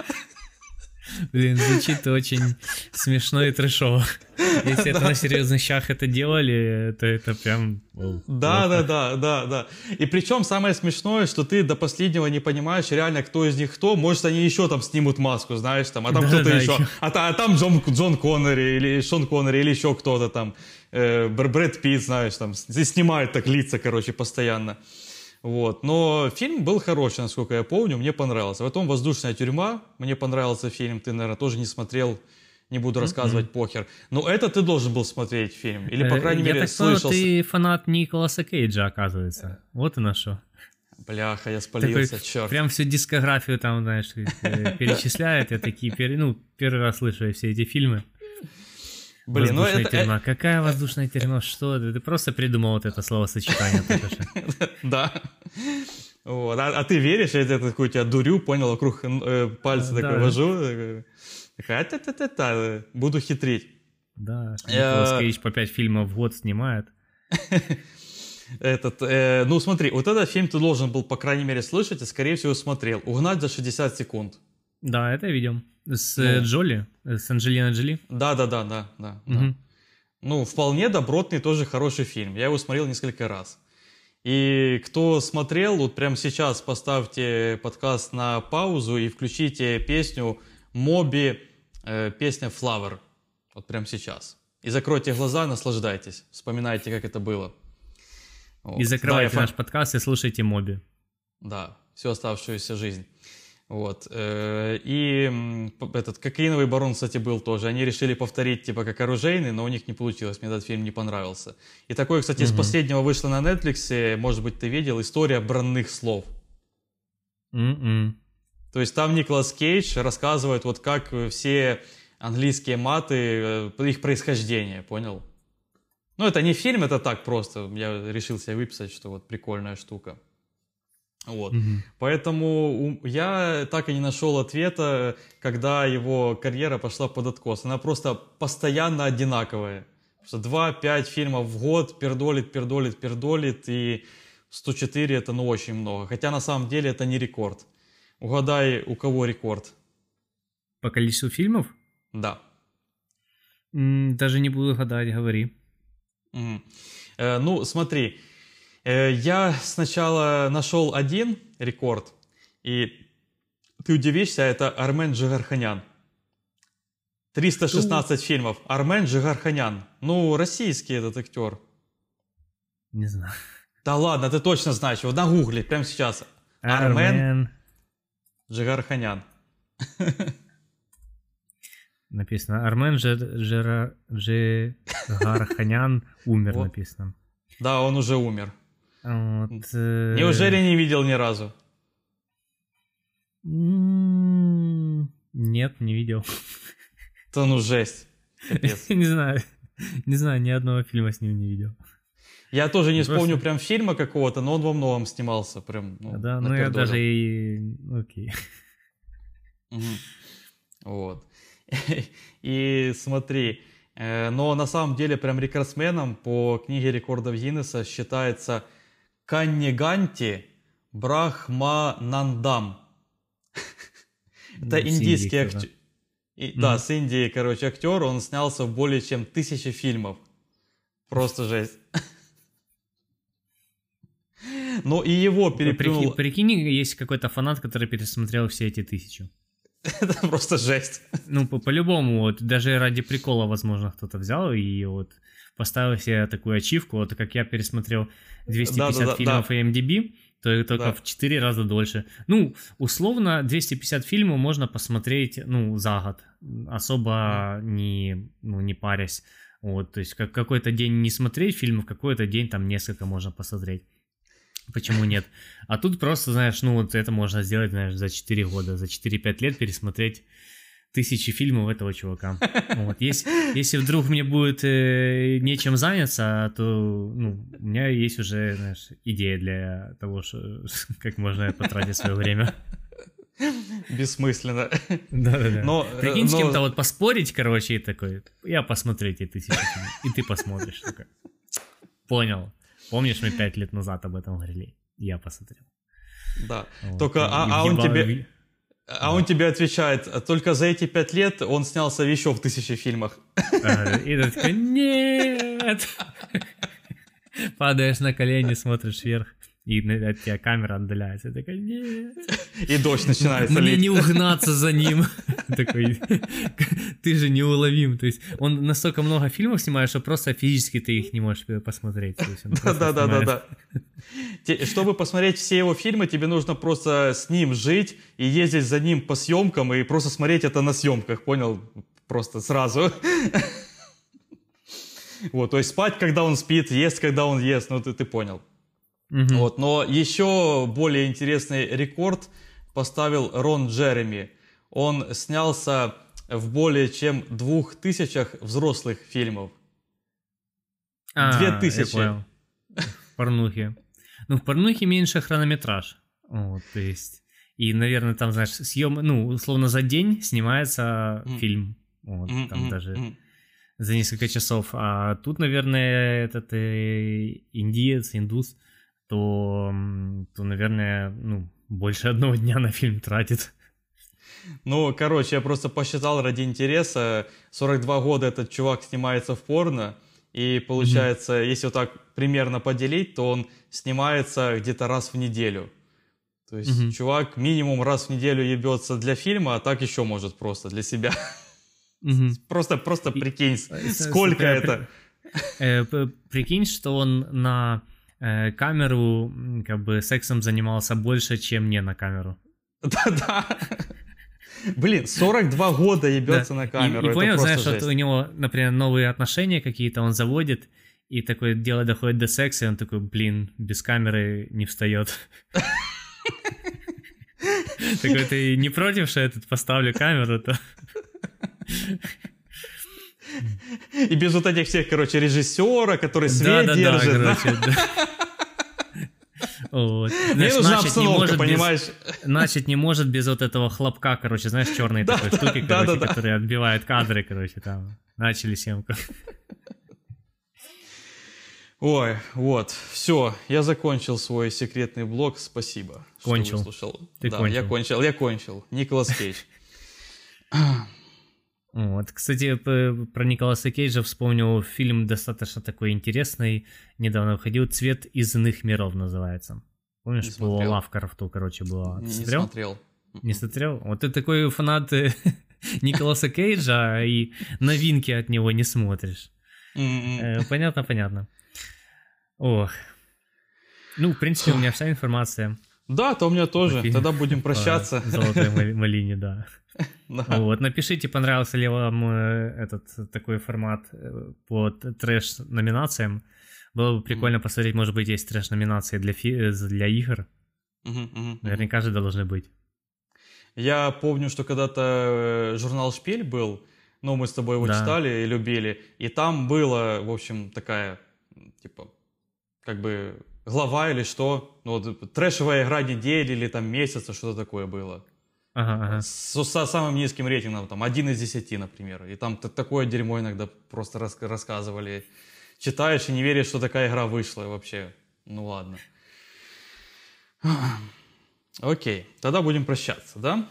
Блин, звучит очень смешно и трешово. Если это на серьезных щах это делали, то это прям... Да, да, да, да, да. И причем самое смешное, что ты до последнего не понимаешь реально, кто из них кто. Может, они еще там снимут маску, знаешь, там, а там кто-то еще. А, а там Джон, Коннери или Шон Коннери или еще кто-то там. Э, Брэд Питт, знаешь, там, снимают так лица, короче, постоянно. Вот. Но фильм был хороший, насколько я помню, мне понравился. Потом «Воздушная тюрьма», мне понравился фильм, ты, наверное, тоже не смотрел, не буду рассказывать, mm-hmm. похер. Но это ты должен был смотреть фильм, или, по э, крайней я мере, так слышал... ты фанат Николаса Кейджа, оказывается. Вот и на что. Бляха, я спалился, Такой, черт. Прям всю дискографию там, знаешь, э, перечисляет. Я такие, ну, первый раз слышу все эти фильмы. Блин, воздушная ну это... тюрьма. Какая воздушная тюрьма? Что ты? Ты просто придумал вот это словосочетание [laughs] Да. Вот. А, а ты веришь, я такой тебя дурю, понял, вокруг э, пальца да, такой вожу. Такая, та та та та буду хитрить. Да, Николас Кейдж по 5 фильмов в год снимает. [laughs] Этот, э, ну смотри, вот этот фильм ты должен был, по крайней мере, слышать, и, скорее всего, смотрел. «Угнать за 60 секунд». Да, это видел. С ну, Джоли? С Анджелиной Джоли? Да, да, да, да, да. Угу. да. Ну, вполне добротный, тоже хороший фильм. Я его смотрел несколько раз. И кто смотрел, вот прямо сейчас поставьте подкаст на паузу и включите песню Моби, э, песня Flower. Вот прямо сейчас. И закройте глаза, наслаждайтесь. Вспоминайте, как это было. Вот. И закрывайте да, наш фан... подкаст и слушайте Моби. Да, всю оставшуюся жизнь. Вот. Э, и этот кокаиновый барон, кстати, был тоже. Они решили повторить, типа, как оружейный, но у них не получилось. Мне этот фильм не понравился. И такой, кстати, угу. из последнего вышло на Netflix, может быть, ты видел, история бранных слов. Mm-mm. То есть там Николас Кейдж рассказывает, вот как все английские маты, э, их происхождение, понял? Ну, это не фильм, это так просто. Я решил себе выписать, что вот прикольная штука. Вот. Угу. Поэтому я так и не нашел ответа, когда его карьера пошла под откос. Она просто постоянно одинаковая. Что 2-5 фильмов в год пердолит, пердолит, пердолит, и 104 это ну очень много. Хотя на самом деле это не рекорд. Угадай, у кого рекорд? По количеству фильмов? Да. Даже не буду гадать, говори. Угу. Э, ну, смотри, Э, я сначала нашел один рекорд, и ты удивишься, это Армен Джигарханян. 316 Что? фильмов. Армен Джигарханян. Ну, российский этот актер. Не знаю. Да ладно, ты точно знаешь его. На гугле, прямо сейчас. Армен, Армен... Джигарханян. Написано. Армен Джигарханян умер, написано. Да, он уже умер. Вот, э... Неужели не видел ни разу? Нет, не видел. То ну жесть. [laughs] не знаю. Не знаю, ни одного фильма с ним не видел. Я тоже не вспомню прям фильма какого-то, но он во многом снимался. Прям, ну, да, ну я даже и... Окей. Вот. [laughs] И смотри, э, но на самом деле прям рекордсменом по книге рекордов Гиннесса считается Канниганти Брахманандам. [laughs] Это индийский актер. Да, с Индии, короче, актер. Он снялся в более чем тысячи фильмов. Просто жесть. [laughs] Но и его переплюнул... Прикинь, есть какой-то фанат, который пересмотрел все эти тысячи. [laughs] Это просто жесть. Ну, по-любому, вот, даже ради прикола, возможно, кто-то взял и вот поставил себе такую ачивку, вот как я пересмотрел 250 да, да, фильмов да. IMDb, то только да. в 4 раза дольше. Ну, условно, 250 фильмов можно посмотреть, ну, за год, особо не, ну, не парясь. Вот, то есть как какой-то день не смотреть фильмов, какой-то день там несколько можно посмотреть. Почему нет? А тут просто, знаешь, ну вот это можно сделать, знаешь, за 4 года, за 4-5 лет пересмотреть тысячи фильмов этого чувака. Вот. Если, если вдруг мне будет э, нечем заняться, то ну, у меня есть уже знаешь, идея для того, что, [laughs] как можно потратить свое время. Бессмысленно. Да-да-да. Но, Прикинь, но... с кем-то вот поспорить, короче, и такой, я посмотрю эти тысячи фильмов, и ты посмотришь. Такой. Понял. Помнишь, мы пять лет назад об этом говорили? Я посмотрел. Да. Вот. Только, а, а он тебе... А он тебе отвечает, только за эти пять лет он снялся еще в тысячи фильмах. И ты такой, нет! [laughs] Падаешь на колени, смотришь вверх, и на- от тебя камера отдаляется. Такой, нет! [laughs] И дождь начинается Мне лить. не угнаться за ним. [laughs] Такой, [laughs] ты же неуловим. То есть он настолько много фильмов снимает, что просто физически ты их не можешь посмотреть. Просто Да, да, да, снимает- да. Те- Чтобы посмотреть все его фильмы, тебе нужно просто с ним жить и ездить за ним по съемкам и просто смотреть это на съемках, понял? Просто сразу. Вот, то есть спать, когда он спит, есть, когда он ест, ну ты, ты понял. Мгм. Вот, но еще более интересный рекорд поставил Рон Джереми. Он снялся в более чем двух тысячах взрослых фильмов. А, Две тысячи. В порнухе. Ну, в порнухе меньше хронометраж. Вот, то есть... И, наверное, там, знаешь, съем... Ну, условно, за день снимается фильм. Вот, там даже за несколько часов. А тут, наверное, этот э, индиец, индус, то, то, наверное, ну, больше [laughs] одного дня на фильм тратит. Ну, короче, я просто посчитал ради интереса. 42 года этот чувак снимается в порно. И получается, если вот так примерно поделить, то он снимается где-то раз в неделю. То есть Мгм. чувак минимум раз в неделю ебется для фильма, а так еще может просто для себя. [laughs] Мгм. Просто, просто И- прикинь, Э, с- сколько это. Э, п- Прикинь, что он на э, камеру как бы сексом занимался больше, чем не на камеру. Да-да. Блин, 42 года ебется Да. на И- камеру. И, это понял, знаешь, вот жесть. у него, например, новые отношения какие-то он заводит, и такое дело доходит до секса, и он такой, блин, без камеры не встает. [laughs] Такой, ты не против, что я тут поставлю камеру-то? И без вот этих всех, короче, режиссера, который свет держит. да. короче, да. Вот. Мне Знаешь, нужна начать не обстановка, может без- понимаешь? Начать не может без вот этого хлопка, короче, знаешь, черной Да, такой да, штуки, да, короче, да, которая отбивает кадры, короче, там. Начали съемку. Ой, вот, все, я закончил свой секретный блог, спасибо. что Кончил. выслушал. Ты да, кончил. я кончил, я кончил. Николас Кейдж. Вот, кстати, про Николаса Кейджа вспомнил фильм достаточно такой интересный, недавно выходил «Цвет из иных миров» называется. Помнишь, Не по смотрел. Лавкрафту, короче, было. Не, не смотрел? Не смотрел? Вот ты такой фанат э, [laughs] Николаса Кейджа, и новинки от него не смотришь. М-м. Э, Понятно, понятно. Ох. Ну, в принципе, у меня вся информация. Да, то у меня тоже. Окей. Тогда будем [laughs] по прощаться. Золотой мал- [laughs] малине, да. Да. Вот, напишите, понравился ли вам э, этот такой формат э, по трэш-номинациям. Было бы прикольно посмотреть, может быть, есть трэш-номинации для, фи- э, для игр. Наверняка же должны быть. Я помню, что когда-то журнал «Шпиль» был, ну, мы с тобой его Да. читали и любили, и там была, в общем, такая, типа, как бы глава или что, ну, вот, трэшевая игра недели или там месяца, что-то такое было. Ага, ага. С, со самым низким рейтингом, там, один из десяти, например. И там такое дерьмо иногда просто рас- рассказывали. Читаешь и не веришь, что такая игра вышла вообще. Ну ладно. Окей, тогда будем прощаться, да?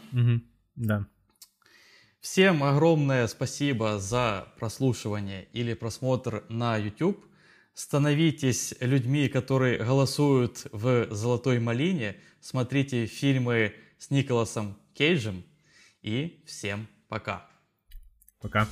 Да. Всем огромное спасибо за прослушивание или просмотр на YouTube. Становитесь людьми, которые голосуют в «Золотой малине». Смотрите фильмы с Николасом Кейджем. И всем пока. Пока.